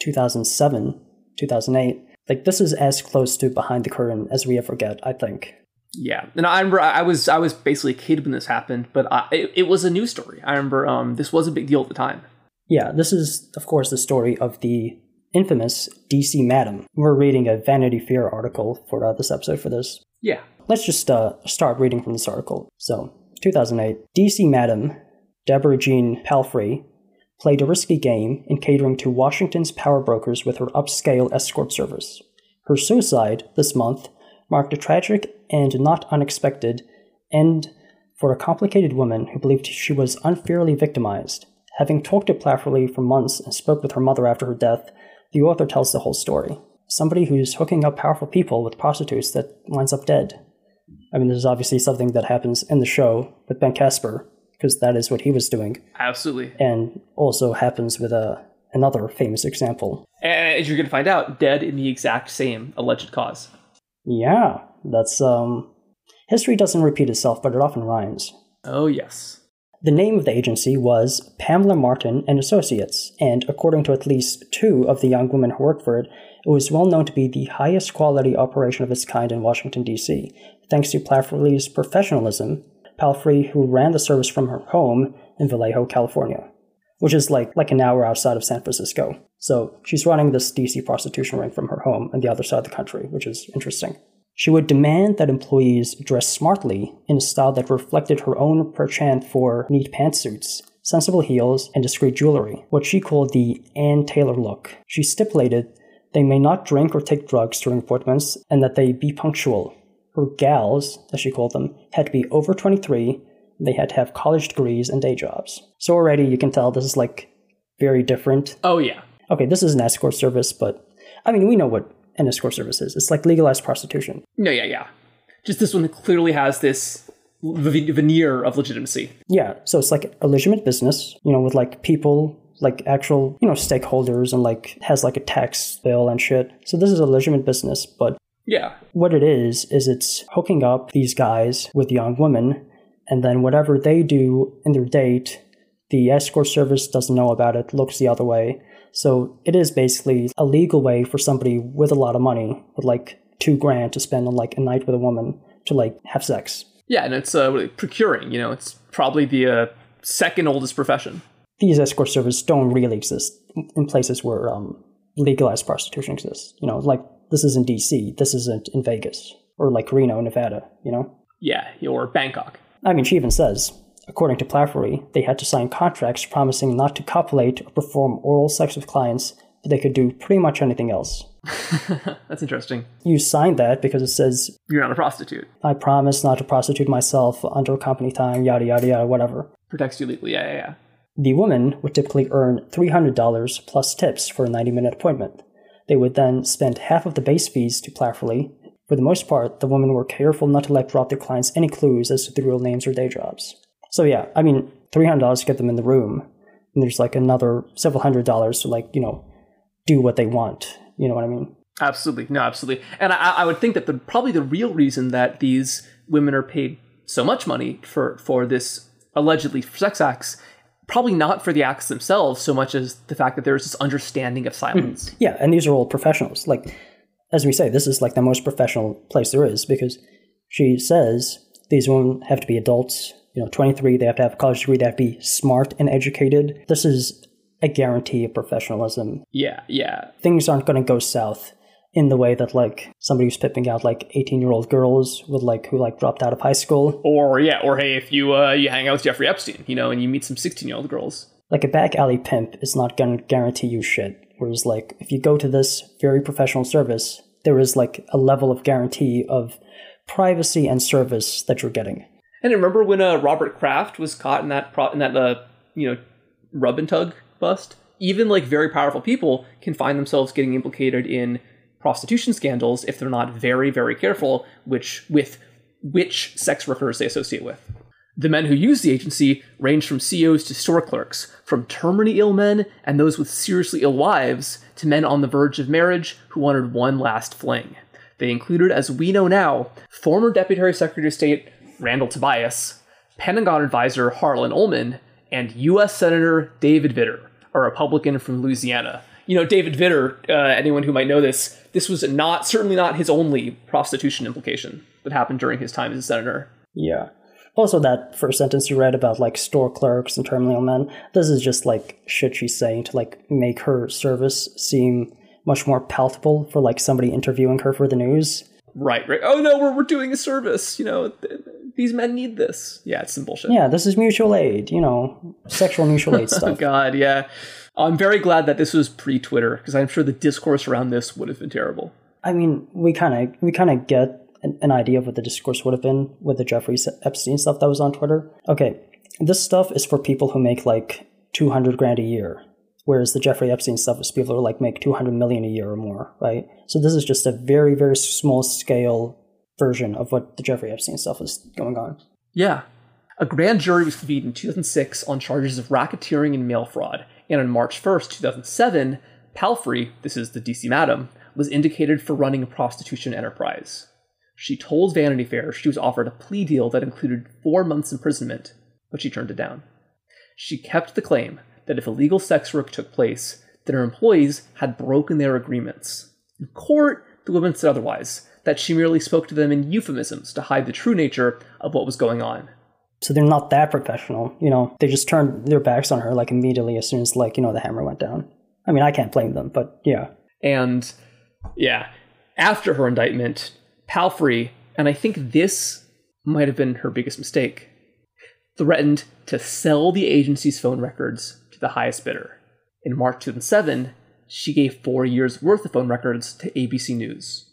2007, 2008 like this is as close to behind the curtain as we ever get, I think. Yeah, and I remember I was I was basically a kid when this happened, but I, it, it was a news story. I remember um, this was a big deal at the time. Yeah, this is of course the story of the infamous DC Madam. We're reading a Vanity Fair article for uh, this episode for this. Yeah, let's just uh, start reading from this article. So, 2008, DC Madam Deborah Jean Palfrey played a risky game in catering to Washington's power brokers with her upscale escort service. Her suicide this month marked a tragic and not unexpected end for a complicated woman who believed she was unfairly victimized. Having talked to Plafferly for months and spoke with her mother after her death, the author tells the whole story. Somebody who's hooking up powerful people with prostitutes that winds up dead. I mean, this is obviously something that happens in the show with Ben Casper, because that is what he was doing, Absolutely. and also happens with a, another famous example. And as you're going to find out, dead in the exact same alleged cause. Yeah, that's, um, history doesn't repeat itself, but it often rhymes. Oh, yes. The name of the agency was Pamela Martin and Associates, and according to at least two of the young women who worked for it, it was well known to be the highest quality operation of its kind in Washington, D.C. Thanks to Plafferly's professionalism, Palfrey, who ran the service from her home in Vallejo, California, which is like, like an hour outside of San Francisco. So she's running this DC prostitution ring from her home on the other side of the country, which is interesting. She would demand that employees dress smartly in a style that reflected her own penchant for neat pantsuits, sensible heels, and discreet jewelry, what she called the Ann Taylor look. She stipulated they may not drink or take drugs during appointments and that they be punctual. Her gals, as she called them, had to be over 23, they had to have college degrees and day jobs. So already you can tell this is like very different Oh, yeah. okay, this is an escort service, but I mean, we know what an escort service is. It's like legalized prostitution. No, yeah, yeah. Just this one clearly has this veneer of legitimacy. Yeah, so it's like a legitimate business, you know, with like people, like actual, you know, stakeholders and like has like a tax bill and shit. So this is a legitimate business, but Yeah. what it is, is it's hooking up these guys with young women, and then whatever they do in their date, the escort service doesn't know about it, looks the other way. So it is basically a legal way for somebody with a lot of money, with like two grand to spend on like a night with a woman to like have sex. Yeah, and it's uh, procuring, you know, it's probably the uh, second oldest profession. These escort services don't really exist in places where um, legalized prostitution exists. You know, like this isn't DC, this isn't in Vegas or like Reno, Nevada, you know? Yeah, or Bangkok. I mean, she even says, according to Plaffery, they had to sign contracts promising not to copulate or perform oral sex with clients, but they could do pretty much anything else. That's interesting. You sign that because it says, You're not a prostitute. I promise not to prostitute myself under company time, yada, yada, yada, whatever. Protects you legally. Yeah, yeah, yeah. The woman would typically earn $300 plus tips for a 90 minute appointment. They would then spend half of the base fees to Plafferly. For the most part, the women were careful not to let drop their clients any clues as to the real names or day jobs. So yeah, I mean, $300 to get them in the room, and there's like another several hundred dollars to like, you know, do what they want. You know what I mean? Absolutely. No, absolutely. And I, I would think that the probably the real reason that these women are paid so much money for for this allegedly sex acts, probably not for the acts themselves so much as the fact that there's this understanding of hmm. silence. Yeah, and these are all professionals. Like, as we say, this is like the most professional place there is because she says these women have to be adults, you know, 23, they have to have a college degree, they have to be smart and educated. This is a guarantee of professionalism. Yeah, yeah. Things aren't going to go south in the way that like somebody who's pimping out like 18 year old girls with like who like dropped out of high school Or yeah, or hey, if you uh, you hang out with Jeffrey Epstein, you know, and you meet some 16 year old girls. like a back alley pimp is not going to guarantee you shit. Whereas, like, if you go to this very professional service, there is like a level of guarantee of privacy and service that you're getting. And remember when uh, Robert Kraft was caught in that pro- in that uh, you know rub and tug bust? Even like very powerful people can find themselves getting implicated in prostitution scandals if they're not very very careful which with which sex workers they associate with. The men who use the agency range from CEOs to store clerks, from terminally ill men and those with seriously ill wives to men on the verge of marriage who wanted one last fling. They included, as we know now, former Deputy Secretary of State Randall Tobias, Pentagon advisor Harlan Ullman, and U.S. Senator David Vitter, a Republican from Louisiana. You know, David Vitter, uh, anyone who might know this, this was not certainly not his only prostitution implication that happened during his time as a senator. Yeah. Also, that first sentence you read about like store clerks and terminally ill men, this is just like shit she's saying to like make her service seem much more palatable for like somebody interviewing her for the news. Right, right. Oh no, we're, we're doing a service. You know, th- these men need this. Yeah, it's some bullshit. Yeah, this is mutual aid, you know, sexual mutual aid stuff. Oh. God, yeah. I'm very glad that this was pre-Twitter because I'm sure the discourse around this would have been terrible. I mean, we kind of we kind of get an, an idea of what the discourse would have been with the Jeffrey Epstein stuff that was on Twitter. Okay, this stuff is for people who make like 200 grand a year, whereas the Jeffrey Epstein stuff is people who like make 200 million a year or more, right? So this is just a very, very small scale version of what the Jeffrey Epstein stuff was going on. Yeah. A grand jury was convened in 2006 on charges of racketeering and mail fraud, and on March 1st, 2007, Palfrey, this is the DC Madam, was indicated for running a prostitution enterprise. She told Vanity Fair she was offered a plea deal that included four months' imprisonment, but she turned it down. She kept the claim that if illegal sex work took place, then her employees had broken their agreements. In court, the woman said otherwise, that she merely spoke to them in euphemisms to hide the true nature of what was going on. So they're not that professional, you know. They just turned their backs on her like immediately as soon as like, you know, the hammer went down. I mean, I can't blame them, but yeah. And yeah, after her indictment, Palfrey, and I think this might have been her biggest mistake, threatened to sell the agency's phone records the highest bidder. In March 2007, she gave four years' worth of phone records to ABC News.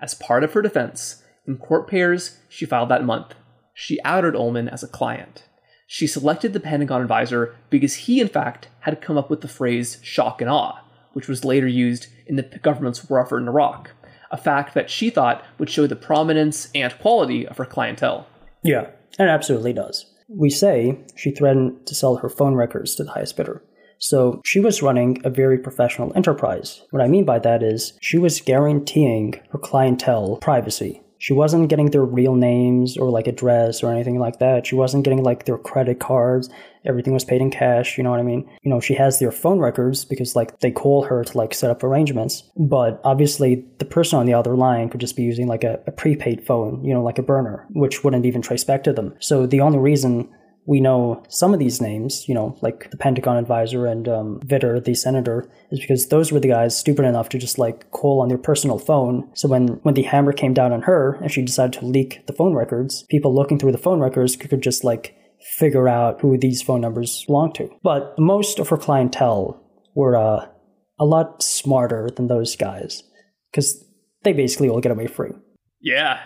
As part of her defense, in court papers she filed that month, she outed Ullman as a client. She selected the Pentagon advisor because he, in fact, had come up with the phrase shock and awe, which was later used in the government's war effort in Iraq, a fact that she thought would show the prominence and quality of her clientele. Yeah, it absolutely does. We say she threatened to sell her phone records to the highest bidder. So she was running a very professional enterprise. What I mean by that is she was guaranteeing her clientele privacy. She wasn't getting their real names or like address or anything like that. She wasn't getting like their credit cards. Everything was paid in cash. You know what I mean? You know, she has their phone records because like they call her to like set up arrangements. But obviously the person on the other line could just be using like a, a prepaid phone, you know, like a burner, which wouldn't even trace back to them. So the only reason we know some of these names, you know, like the Pentagon advisor and um, Vitter, the senator, is because those were the guys stupid enough to just like call on their personal phone. So when when the hammer came down on her and she decided to leak the phone records, people looking through the phone records could just like figure out who these phone numbers belong to. But most of her clientele were uh, a lot smarter than those guys because they basically all get away free. Yeah.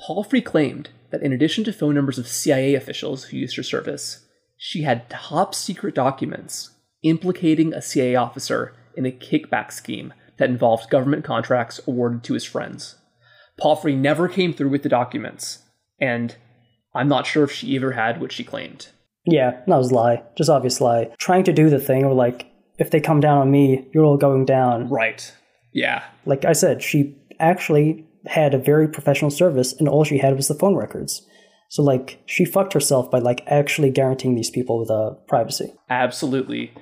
Palfrey claimed that in addition to phone numbers of CIA officials who used her service, she had top secret documents implicating a CIA officer in a kickback scheme that involved government contracts awarded to his friends. Palfrey never came through with the documents, and I'm not sure if she ever had what she claimed. Yeah, that was a lie. Just obvious lie. Trying to do the thing of like, if they come down on me, you're all going down. Right. Yeah. Like I said, she actually had a very professional service and all she had was the phone records. So like she fucked herself by like actually guaranteeing these people uh, privacy. Absolutely.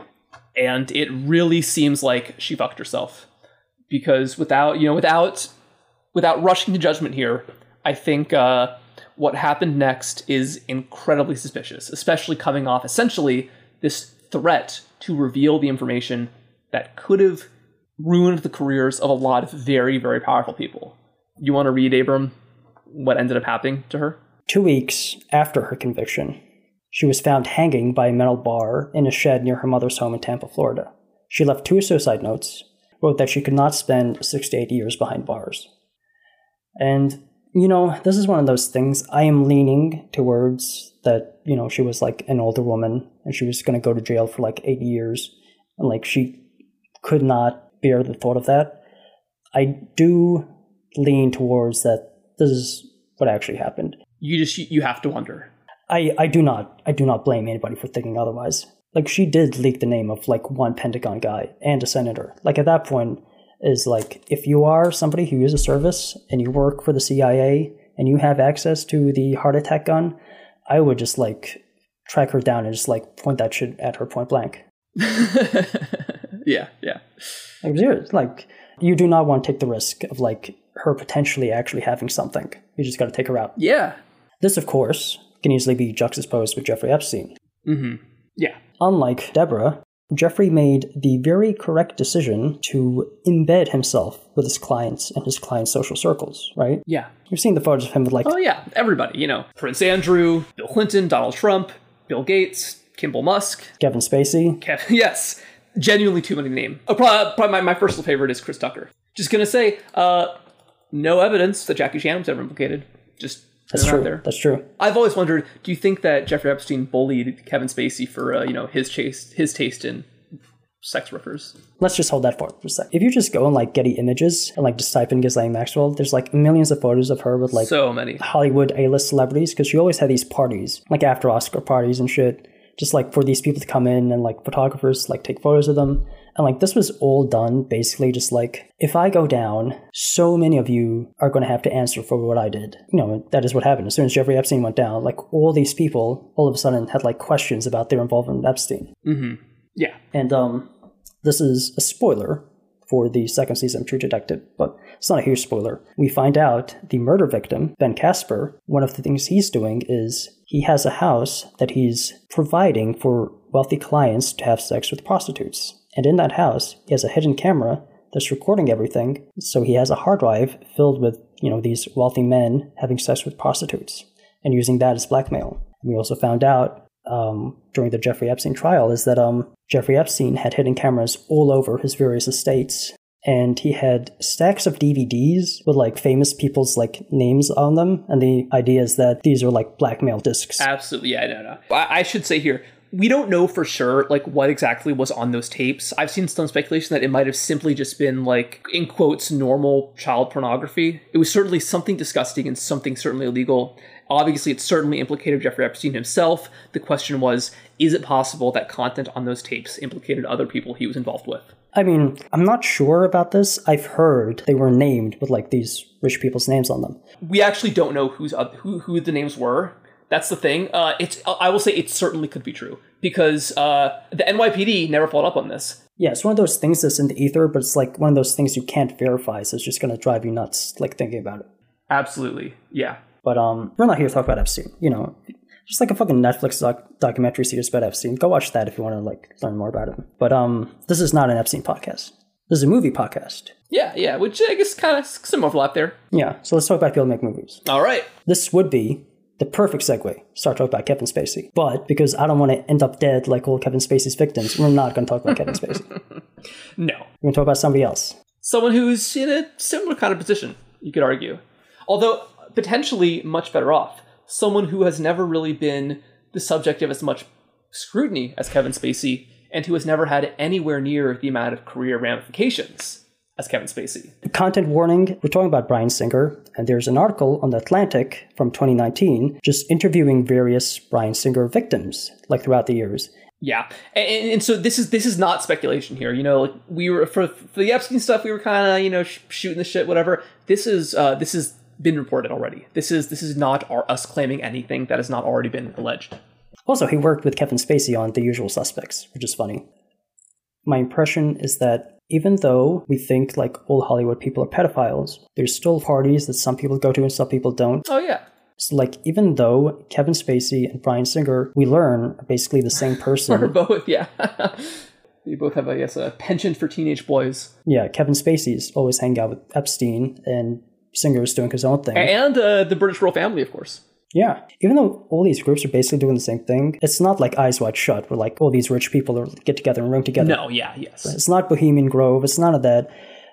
And it really seems like she fucked herself. Because without, you know, without without rushing to judgment here, I think uh, what happened next is incredibly suspicious, especially coming off essentially this threat to reveal the information that could have ruined the careers of a lot of very, very powerful people you want to read, Abram, what ended up happening to her? Two weeks after her conviction, she was found hanging by a metal bar in a shed near her mother's home in Tampa, Florida. She left two suicide notes, wrote that she could not spend six to eight years behind bars. And, you know, this is one of those things I am leaning towards that, you know, she was like an older woman and she was going to go to jail for like eight years. And like she could not bear the thought of that. I do lean towards that this is what actually happened. You just you have to wonder. I I do not I do not blame anybody for thinking otherwise. Like she did leak the name of like one Pentagon guy and a senator. Like at that point is like if you are somebody who uses service and you work for the CIA and you have access to the heart attack gun, I would just like track her down and just like point that shit at her point blank. yeah, yeah. Like, like you do not want to take the risk of like her potentially actually having something. You just got to take her out. Yeah. This, of course, can easily be juxtaposed with Jeffrey Epstein. Mm-hmm. Yeah. Unlike Deborah, Jeffrey made the very correct decision to embed himself with his clients and his clients' social circles, right? Yeah. You've seen the photos of him with like. Oh, yeah. Everybody, you know, Prince Andrew, Bill Clinton, Donald Trump, Bill Gates, Kimbal Musk, Kevin Spacey. Kev- yes. Genuinely too many to name. Oh, probably, probably my, my personal favorite is Chris Tucker. Just gonna say, uh, no evidence that Jackie Chan was ever implicated. Just That's putting it out true. there. That's true. I've always wondered: Do you think that Jeffrey Epstein bullied Kevin Spacey for uh, you know his taste his taste in sex workers? Let's just hold that for a sec. If you just go on like Getty Images and like just type in Ghislaine Maxwell, there's like millions of photos of her with like so many. Hollywood A-list celebrities because she always had these parties, like after Oscar parties and shit, just like for these people to come in and like photographers like take photos of them. And like this was all done basically just like if I go down, so many of you are going to have to answer for what I did. You know, that is what happened. As soon as Jeffrey Epstein went down, like all these people all of a sudden had like questions about their involvement with Epstein. Mhm. Yeah. And um, this is a spoiler for the second season of True Detective, but it's not a huge spoiler. We find out the murder victim, Ben Casper, one of the things he's doing is he has a house that he's providing for wealthy clients to have sex with prostitutes. And in that house, he has a hidden camera that's recording everything. So he has a hard drive filled with, you know, these wealthy men having sex with prostitutes and using that as blackmail. And we also found out um, during the Jeffrey Epstein trial is that um, Jeffrey Epstein had hidden cameras all over his various estates, and he had stacks of DVDs with like famous people's like names on them. And the idea is that these are like blackmail discs. Absolutely, yeah, no, no. I, I should say here, we don't know for sure like what exactly was on those tapes. I've seen some speculation that it might have simply just been like in quotes normal child pornography. It was certainly something disgusting and something certainly illegal. Obviously, it certainly implicated Jeffrey Epstein himself. The question was, is it possible that content on those tapes implicated other people he was involved with? I mean, I'm not sure about this. I've heard they were named with like these rich people's names on them. We actually don't know who's who who the names were. That's the thing. Uh, it's I will say it certainly could be true because uh, the NYPD never followed up on this. Yeah, it's one of those things that's in the ether, but it's like one of those things you can't verify, so it's just going to drive you nuts, like thinking about it. Absolutely, yeah. But um, we're not here to talk about Epstein. You know, just like a fucking Netflix doc- documentary series about Epstein. Go watch that if you want to like learn more about him. But um, this is not an Epstein podcast. This is a movie podcast. Yeah, yeah, which I guess kind of some overlap there. Yeah, so let's talk about people who make movies. All right. This would be the perfect segue. Start talking about Kevin Spacey. But because I don't want to end up dead like all Kevin Spacey's victims, we're not going to talk about Kevin Spacey. No. We're going to talk about somebody else. Someone who's in a similar kind of position, you could argue. Although potentially much better off. Someone who has never really been the subject of as much scrutiny as Kevin Spacey, and who has never had anywhere near the amount of career ramifications as Kevin Spacey. Content warning we're talking about Bryan Singer, and there's an article on The Atlantic from 2019 just interviewing various Bryan Singer victims, like throughout the years. Yeah, and, and so this is this is not speculation here. You know, like we were for for the Epstein stuff, we were kind of you know sh- shooting the shit, whatever. This is uh, this has been reported already. This is this is not our, us claiming anything that has not already been alleged. Also, he worked with Kevin Spacey on The Usual Suspects, which is funny. My impression is that even though we think like all Hollywood people are pedophiles, there's still parties that some people go to and some people don't. Oh yeah, So, like, even though Kevin Spacey and Bryan Singer, we learn are basically the same person. or person. both. Yeah, they both have, I guess, a penchant for teenage boys, yeah, Kevin Spacey's always hanging out with Epstein, and Singer's doing his own thing. and uh, the British royal family, of course. Yeah. Even though all these groups are basically doing the same thing, it's not like Eyes Wide Shut, where like all these rich people are get together and room together. No, yeah, yes, It's not Bohemian Grove. It's none of that.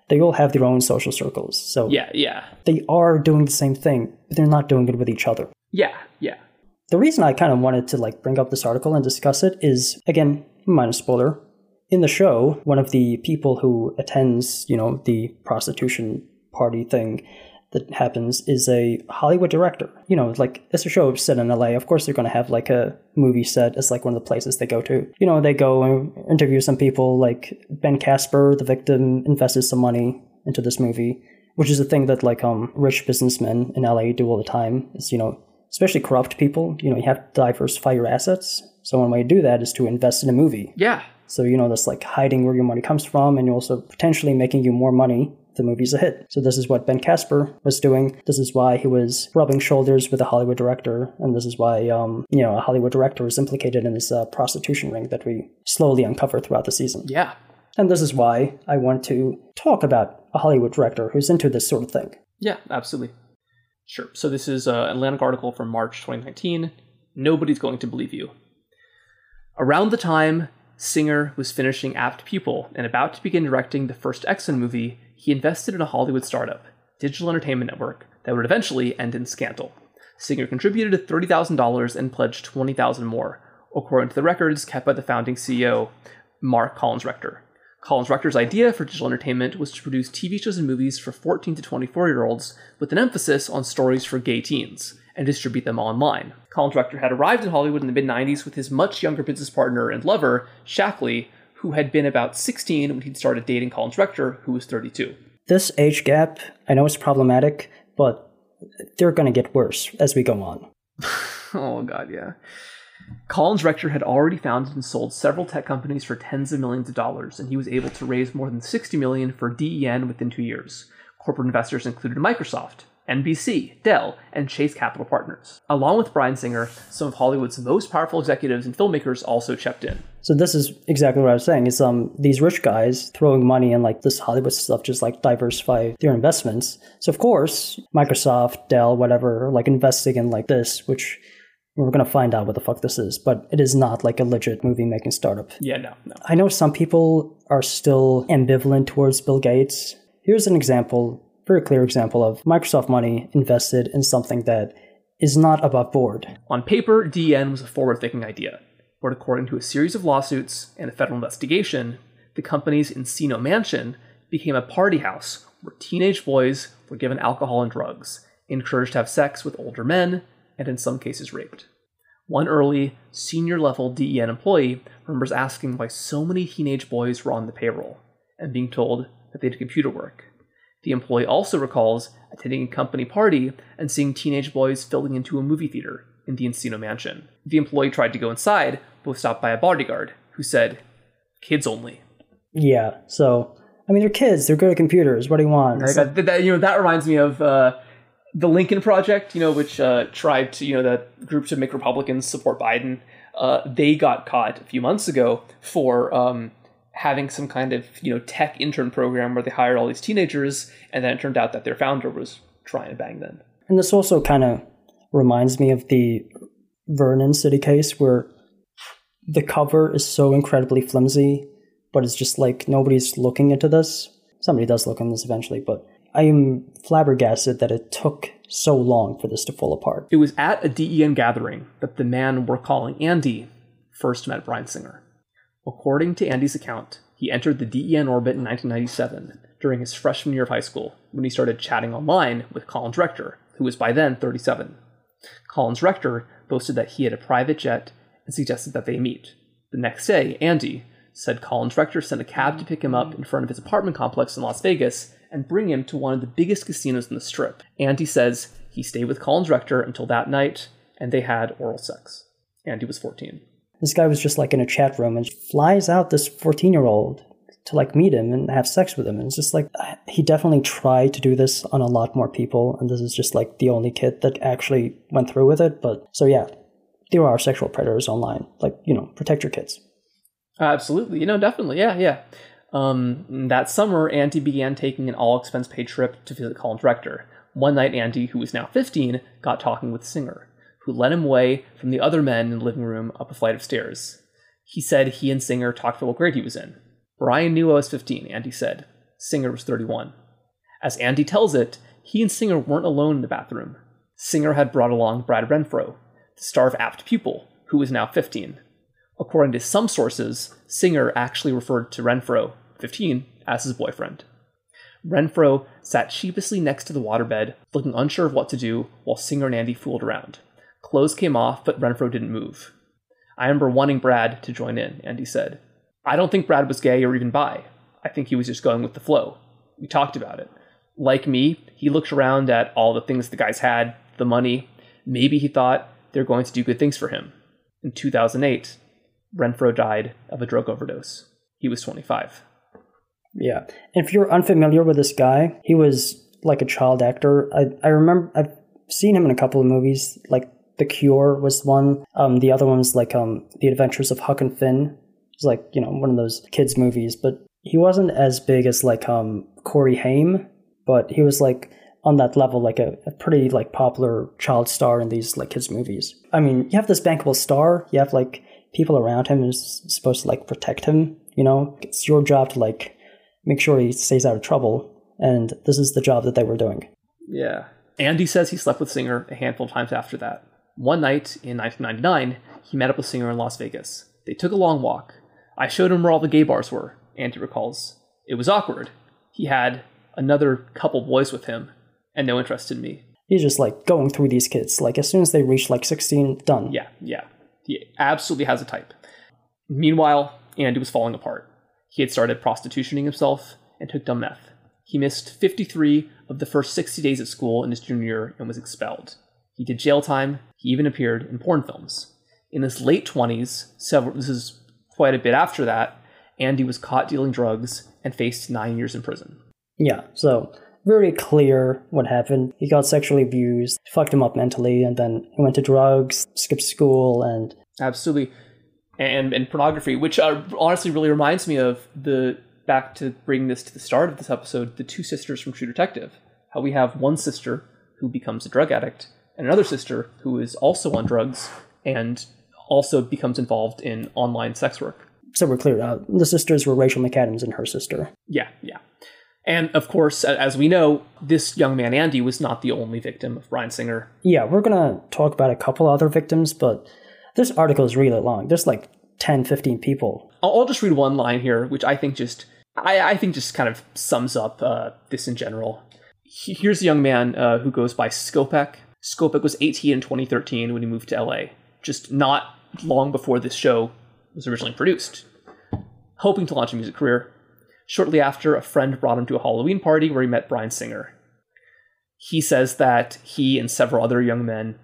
They all have their own social circles. So yeah, yeah, they are doing the same thing, but they're not doing it with each other. yeah, yeah. The reason I kind of wanted to like bring up this article and discuss it is again, minor spoiler. In the show, one of the people who attends, you know, the prostitution party thing that happens is a Hollywood director. You know, like it's a show set in LA. Of course, they're going to have like a movie set as like one of the places they go to. You know, they go and interview some people. Like Ben Casper, the victim, invested some money into this movie, which is a thing that like um rich businessmen in LA do all the time. Is you know, especially corrupt people. You know, you have to diversify your assets. So one way to do that is to invest in a movie. Yeah, So you know that's like hiding where your money comes from, and you're also potentially making you more money the movie's a hit. So this is what Ben Casper was doing. This is why he was rubbing shoulders with a Hollywood director, and this is why um, you know a Hollywood director was implicated in this uh, prostitution ring that we slowly uncover throughout the season. yeah. And this is why I want to talk about a Hollywood director who's into this sort of thing. Yeah, absolutely. Sure. So this is uh, an Atlantic article from March 2019. Nobody's going to believe you. Around the time Singer was finishing Apt Pupil and about to begin directing the first Men movie, he invested in a Hollywood startup. digital entertainment network that would eventually end in scandal. Singer contributed $30,000 and pledged 20,000 more, according to the records kept by the founding CEO, Mark Collins Rector. Collins Rector's idea for digital entertainment was to produce TV shows and movies for 14 to 24 year olds with an emphasis on stories for gay teens and distribute them online. Collins Rector had arrived in Hollywood in the mid 90s with his much younger business partner and lover, Shackley, who had been about 16 when he'd started dating Collins Rector, who was 32. This age gap, I know it's problematic, but they're going to get worse as we go on. oh, God, yeah. Collins Rector had already founded and sold several tech companies for tens of millions of dollars, and he was able to raise more than 60 million for DEN within two years. Corporate investors included Microsoft, NBC, Dell, and Chase Capital Partners. Along with Brian Singer, some of Hollywood's most powerful executives and filmmakers also checked in. So this is exactly what I was saying. Is um these rich guys throwing money in like this Hollywood stuff, just like diversify their investments. So of course, Microsoft, Dell, whatever, like investing in like this, which we're going to find out what the fuck this is, but it is not like a legit movie making startup. Yeah, no, no. I know some people are still ambivalent towards Bill Gates. Here's an example, very clear example of Microsoft money invested in something that is not above board. On paper, DEN was a forward thinking idea, but according to a series of lawsuits and a federal investigation, the company's Encino Mansion became a party house where teenage boys were given alcohol and drugs, encouraged to have sex with older men, and in some cases raped. One early, senior level DEN employee remembers asking why so many teenage boys were on the payroll and being told that they did computer work. The employee also recalls attending a company party and seeing teenage boys filling into a movie theater in the Encino mansion. The employee tried to go inside, but was stopped by a bodyguard who said, Kids only. Yeah, so, I mean, they're kids, they're good at computers. What do you want? That, that, you know, that reminds me of. Uh, the Lincoln Project, you know, which uh, tried to, you know, that group to make Republicans support Biden, uh, they got caught a few months ago for um, having some kind of, you know, tech intern program where they hired all these teenagers, and then it turned out that their founder was trying to bang them. And this also kind of reminds me of the Vernon City case where the cover is so incredibly flimsy, but it's just like nobody's looking into this. Somebody does look into this eventually, but I am flabbergasted that it took so long for this to fall apart. It was at a DEN gathering that the man we're calling Andy first met Bryan Singer. According to Andy's account, he entered the DEN orbit in 1997 during his freshman year of high school when he started chatting online with Collins Rector, who was by then 37. Collins Rector boasted that he had a private jet and suggested that they meet. The next day, Andy said Collins Rector sent a cab to pick him up in front of his apartment complex in Las Vegas and bring him to one of the biggest casinos in the strip. Andy says he stayed with Collins Rector until that night, and they had oral sex. Andy was 14. This guy was just like in a chat room and flies out this 14 year old to like meet him and have sex with him. And it's just like he definitely tried to do this on a lot more people, and this is just like the only kid that actually went through with it. But so yeah, there are sexual predators online. Like you know, protect your kids. Absolutely, you know, definitely, yeah, yeah. Um, that summer, Andy began taking an all expense paid trip to visit Collins Rector. One night, Andy, who was now 15, got talking with Singer, who led him away from the other men in the living room up a flight of stairs. He said he and Singer talked for what grade he was in. Brian knew I was 15, Andy said. Singer was 31. As Andy tells it, he and Singer weren't alone in the bathroom. Singer had brought along Brad Renfro, the star of Apt Pupil, who was now 15. According to some sources, Singer actually referred to Renfro, 15, as his boyfriend. Renfro sat sheepishly next to the waterbed, looking unsure of what to do, while Singer and Andy fooled around. Clothes came off, but Renfro didn't move. I remember wanting Brad to join in, Andy said. I don't think Brad was gay or even bi. I think he was just going with the flow. We talked about it. Like me, he looked around at all the things the guys had, the money. Maybe he thought they're going to do good things for him. In 2008, Renfro died of a drug overdose. He was 25. Yeah. And if you're unfamiliar with this guy, he was like a child actor. I, I remember, I've seen him in a couple of movies. Like The Cure was one. Um, the other one was like um, The Adventures of Huck and Finn. It's like, you know, one of those kids' movies. But he wasn't as big as like um, Corey Haim, but he was like on that level, like a, a, pretty like popular child star in these like kids' movies. I mean, you have this bankable star. You have like people around him is supposed to like protect him. You know, it's your job to like make sure he stays out of trouble. and this is the job that they were doing. Yeah. Andy says he slept with Singer a handful of times after that. One night in 1999, he met up with a Singer in Las Vegas. They took a long walk. I showed him where all the gay bars were, Andy recalls. It was awkward. He had another couple boys with him, and no interest in me. He's just like going through these kids. Like as soon as they reach like 16, done. Yeah, yeah. He absolutely has a type. Meanwhile, Andy was falling apart. He had started prostitutioning himself and took dumb meth. He missed 53 of the first 60 days at school in his junior year and was expelled. He did jail time. He even appeared in porn films. In his late 20s, several, this is quite a bit after that, Andy was caught dealing drugs and faced nine years in prison. Yeah, so very clear what happened. He got sexually abused, fucked him up mentally, and then he went to drugs, skipped school, and absolutely, and and pornography, which uh, honestly really reminds me of the back to bring this to the start of this episode, the two sisters from True Detective. How we have one sister who becomes a drug addict, and another sister who is also on drugs and also becomes involved in online sex work. So we're clear. Uh, the sisters were Rachel McAdams and her sister. Yeah, yeah. And of course, as we know, this young man, Andy, was not the only victim of Bryan Singer. Yeah, we're going to talk about a couple other victims, but this article is really long. There's like 10, 15 people. I'll, I'll just read one line here, which I think just, I, I think just kind of sums up uh, this in general. Here's a young man uh, who goes by Skopek. Skopek was 18 in 2013 when he moved to LA, just not long before this show was originally produced. Hoping to launch a music career, Shortly after, a friend brought him to a Halloween party where he met Bryan Singer. He says that he and several other young men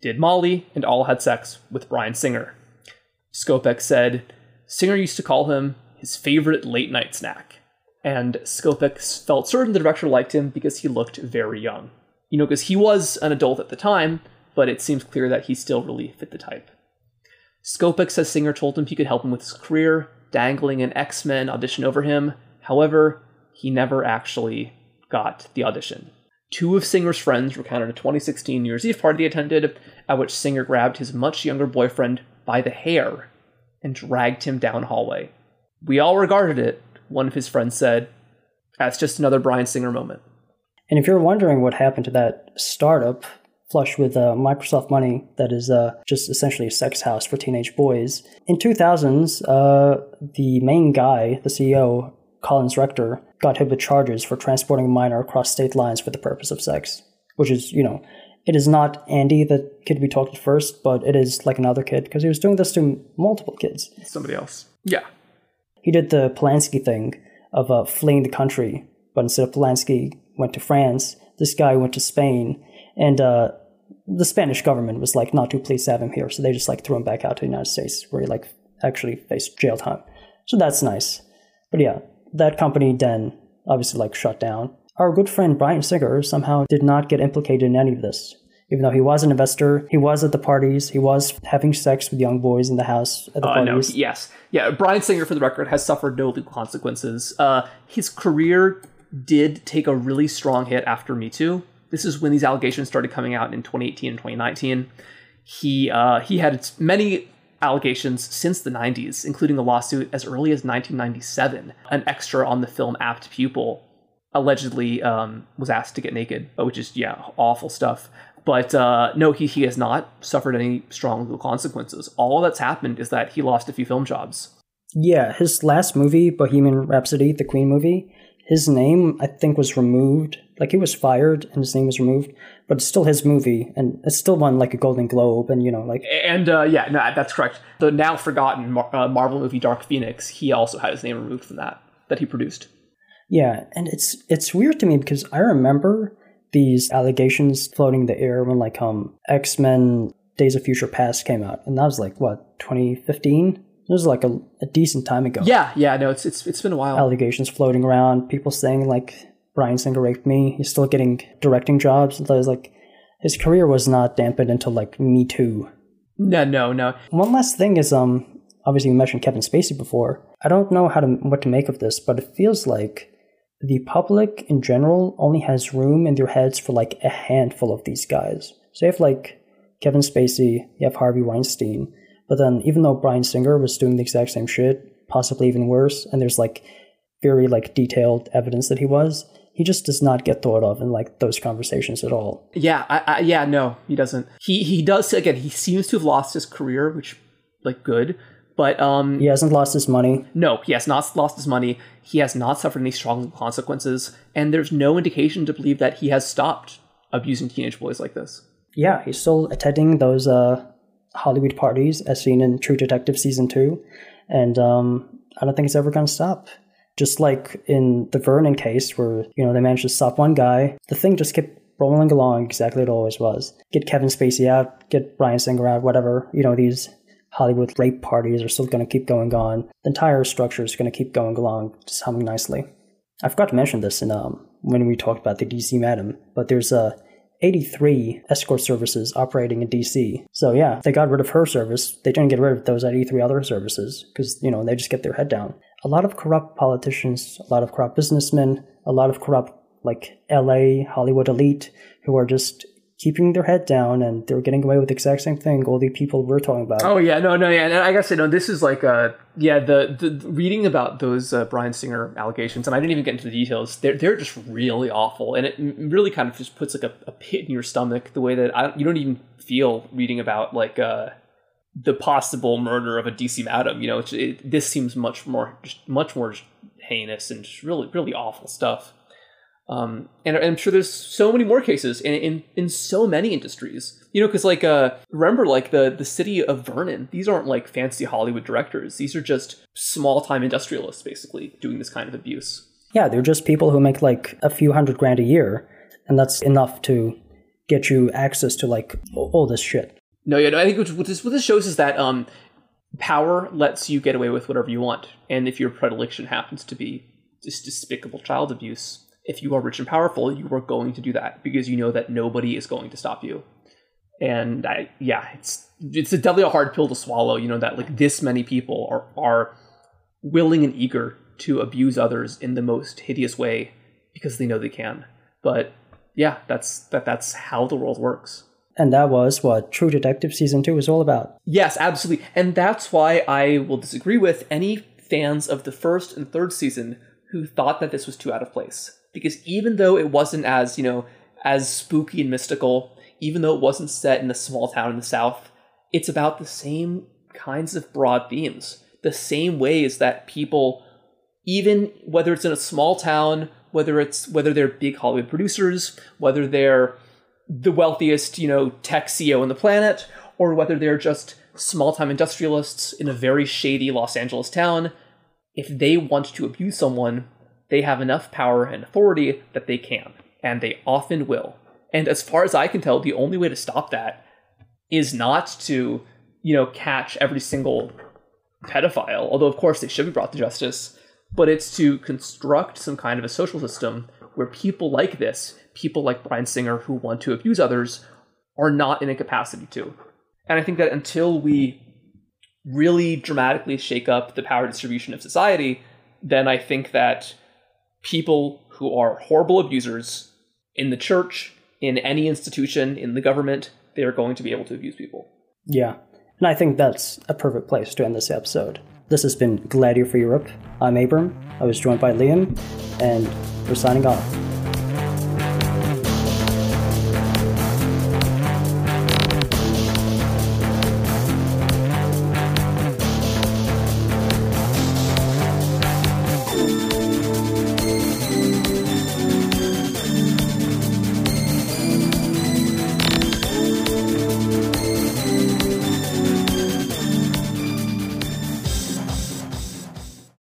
did Molly and all had sex with Bryan Singer. Skopek said Singer used to call him his favorite late night snack, and Skopek felt certain the director liked him because he looked very young. You know, because he was an adult at the time, but it seems clear that he still really fit the type. Skopek says Singer told him he could help him with his career dangling an X Men audition over him. However, he never actually got the audition. Two of Singer's friends recounted a 2016 New Year's Eve party they attended, at which Singer grabbed his much younger boyfriend by the hair and dragged him down hallway. We all regarded it, one of his friends said, as just another Bryan Singer moment. And if you're wondering what happened to that startup, flush with uh, Microsoft money that is uh, just essentially a sex house for teenage boys. In 2000s, uh, the main guy, the CEO, Collins Rector, got hit with charges for transporting a minor across state lines for the purpose of sex, which is, you know, it is not Andy, the kid we talked to first, but it is like another kid because he was doing this to multiple kids. Somebody else. Yeah. He did the Polanski thing of uh, fleeing the country, but instead of Polanski went to France, this guy went to Spain and uh, the Spanish government was like not too pleased to have him here, so they just like threw him back out to the United States, where he like actually faced jail time. So that's nice. But yeah, that company then obviously like shut down. Our good friend Bryan Singer somehow did not get implicated in any of this. Even though he was an investor, he was at the parties, he was having sex with young boys in the house at the uh, parties. No, yes. Yeah, Bryan Singer, for the record, has suffered no legal consequences. Uh, his career did take a really strong hit after Me Too. This is when these allegations started coming out in 2018 and 2019. He uh, he had many allegations since the 90s, including a lawsuit as early as 1997. An extra on the film Apt Pupil allegedly um, was asked to get naked, which is yeah awful stuff. But uh, no, he he has not suffered any strong legal consequences. All that's happened is that he lost a few film jobs. Yeah, his last movie, Bohemian Rhapsody, the Queen movie, his name I think was removed. Like he was fired and his name was removed, but it's still his movie and it still won like a Golden Globe and you know like. And uh, yeah, no, that's correct. The now forgotten Mar- uh, Marvel movie Dark Phoenix, he also had his name removed from that that he produced. Yeah, and it's it's weird to me because I remember these allegations floating in the air when like um X Men Days of Future Past came out, and that was like what 2015 it was like a, a decent time ago. Yeah, yeah, no, it's it's it's been a while. Allegations floating around, people saying like Bryan Singer raped me. He's still getting directing jobs. So was like his career was not dampened until like Me Too. No, no, no. One last thing is um obviously you mentioned Kevin Spacey before. I don't know how to what to make of this, but it feels like the public in general only has room in their heads for like a handful of these guys. So you have like Kevin Spacey, you have Harvey Weinstein, but then even though Bryan Singer was doing the exact same shit, possibly even worse, and there's like very like detailed evidence that he was, he just does not get thought of in like those conversations at all. Yeah, I, I, yeah, no, he doesn't. He he does again. He seems to have lost his career, which like good, but um, He hasn't lost his money. no, he has not lost his money. He has not suffered any strong consequences, and there's no indication to believe that he has stopped abusing teenage boys like this. Yeah, he's still attending those uh, Hollywood parties as seen in True Detective season two, and um, I don't think it's ever going to stop. Just like in the Vernon case, where you know they managed to stop one guy, the thing just kept rolling along exactly it always was. Get Kevin Spacey out, get Bryan Singer out, whatever. You know these Hollywood rape parties are still going to keep going on. The entire structure is going to keep going along, just humming nicely. I forgot to mention this in um, when we talked about the DC Madam, but there's a 83 escort services operating in DC. So yeah, they got rid of her service. They didn't get rid of those 83 other services because you know they just get their head down. A lot of corrupt politicians, a lot of corrupt businessmen, a lot of corrupt like LA Hollywood elite who are just keeping their head down and they were getting away with the exact same thing all the people we're talking about. Oh yeah, no, no, yeah. And I gotta say, no, this is like, uh, yeah, the the reading about those uh, Bryan Singer allegations, and I didn't even get into the details. They're they're just really awful, and it really kind of just puts like a, a pit in your stomach. The way that I, you don't even feel reading about like uh, the possible murder of a DC madam. You know, it, this seems much more, just much more heinous and just really, really awful stuff. Um, and I'm sure there's so many more cases in in, in so many industries. You know, because like uh, remember like the the city of Vernon. These aren't like fancy Hollywood directors. These are just small time industrialists, basically doing this kind of abuse. Yeah, they're just people who make like a few hundred grand a year, and that's enough to get you access to like all this shit. No, yeah, no, I think what this, what this shows is that um, power lets you get away with whatever you want, and if your predilection happens to be just despicable child abuse, if you are rich and powerful, you are going to do that because you know that nobody is going to stop you. And I, yeah, it's it's a definitely a hard pill to swallow. You know that like this many people are are willing and eager to abuse others in the most hideous way because they know they can. But yeah, that's that that's how the world works. And that was what True Detective season two was all about. Yes, absolutely. And that's why I will disagree with any fans of the first and third season who thought that this was too out of place. Because even though it wasn't as, you know, as spooky and mystical, even though it wasn't set in a small town in the South, it's about the same kinds of broad themes. The same ways that people, even whether it's in a small town, whether it's whether they're big Hollywood producers, whether they're the wealthiest, you know, tech CEO on the planet, or whether they're just small time industrialists in a very shady Los Angeles town, if they want to abuse someone, they have enough power and authority that they can, and they often will. And as far as I can tell, the only way to stop that is not to, you know, catch every single pedophile, although of course they should be brought to justice, but it's to construct some kind of a social system where people like this, people like Bryan Singer who want to abuse others, are not in a capacity to. And I think that until we really dramatically shake up the power distribution of society, then I think that people who are horrible abusers in the church, in any institution, in the government, they are going to be able to abuse people. Yeah. And I think that's a perfect place to end this episode. This has been Gladiator for Europe. I'm Abram. I was joined by Liam, and we're signing off.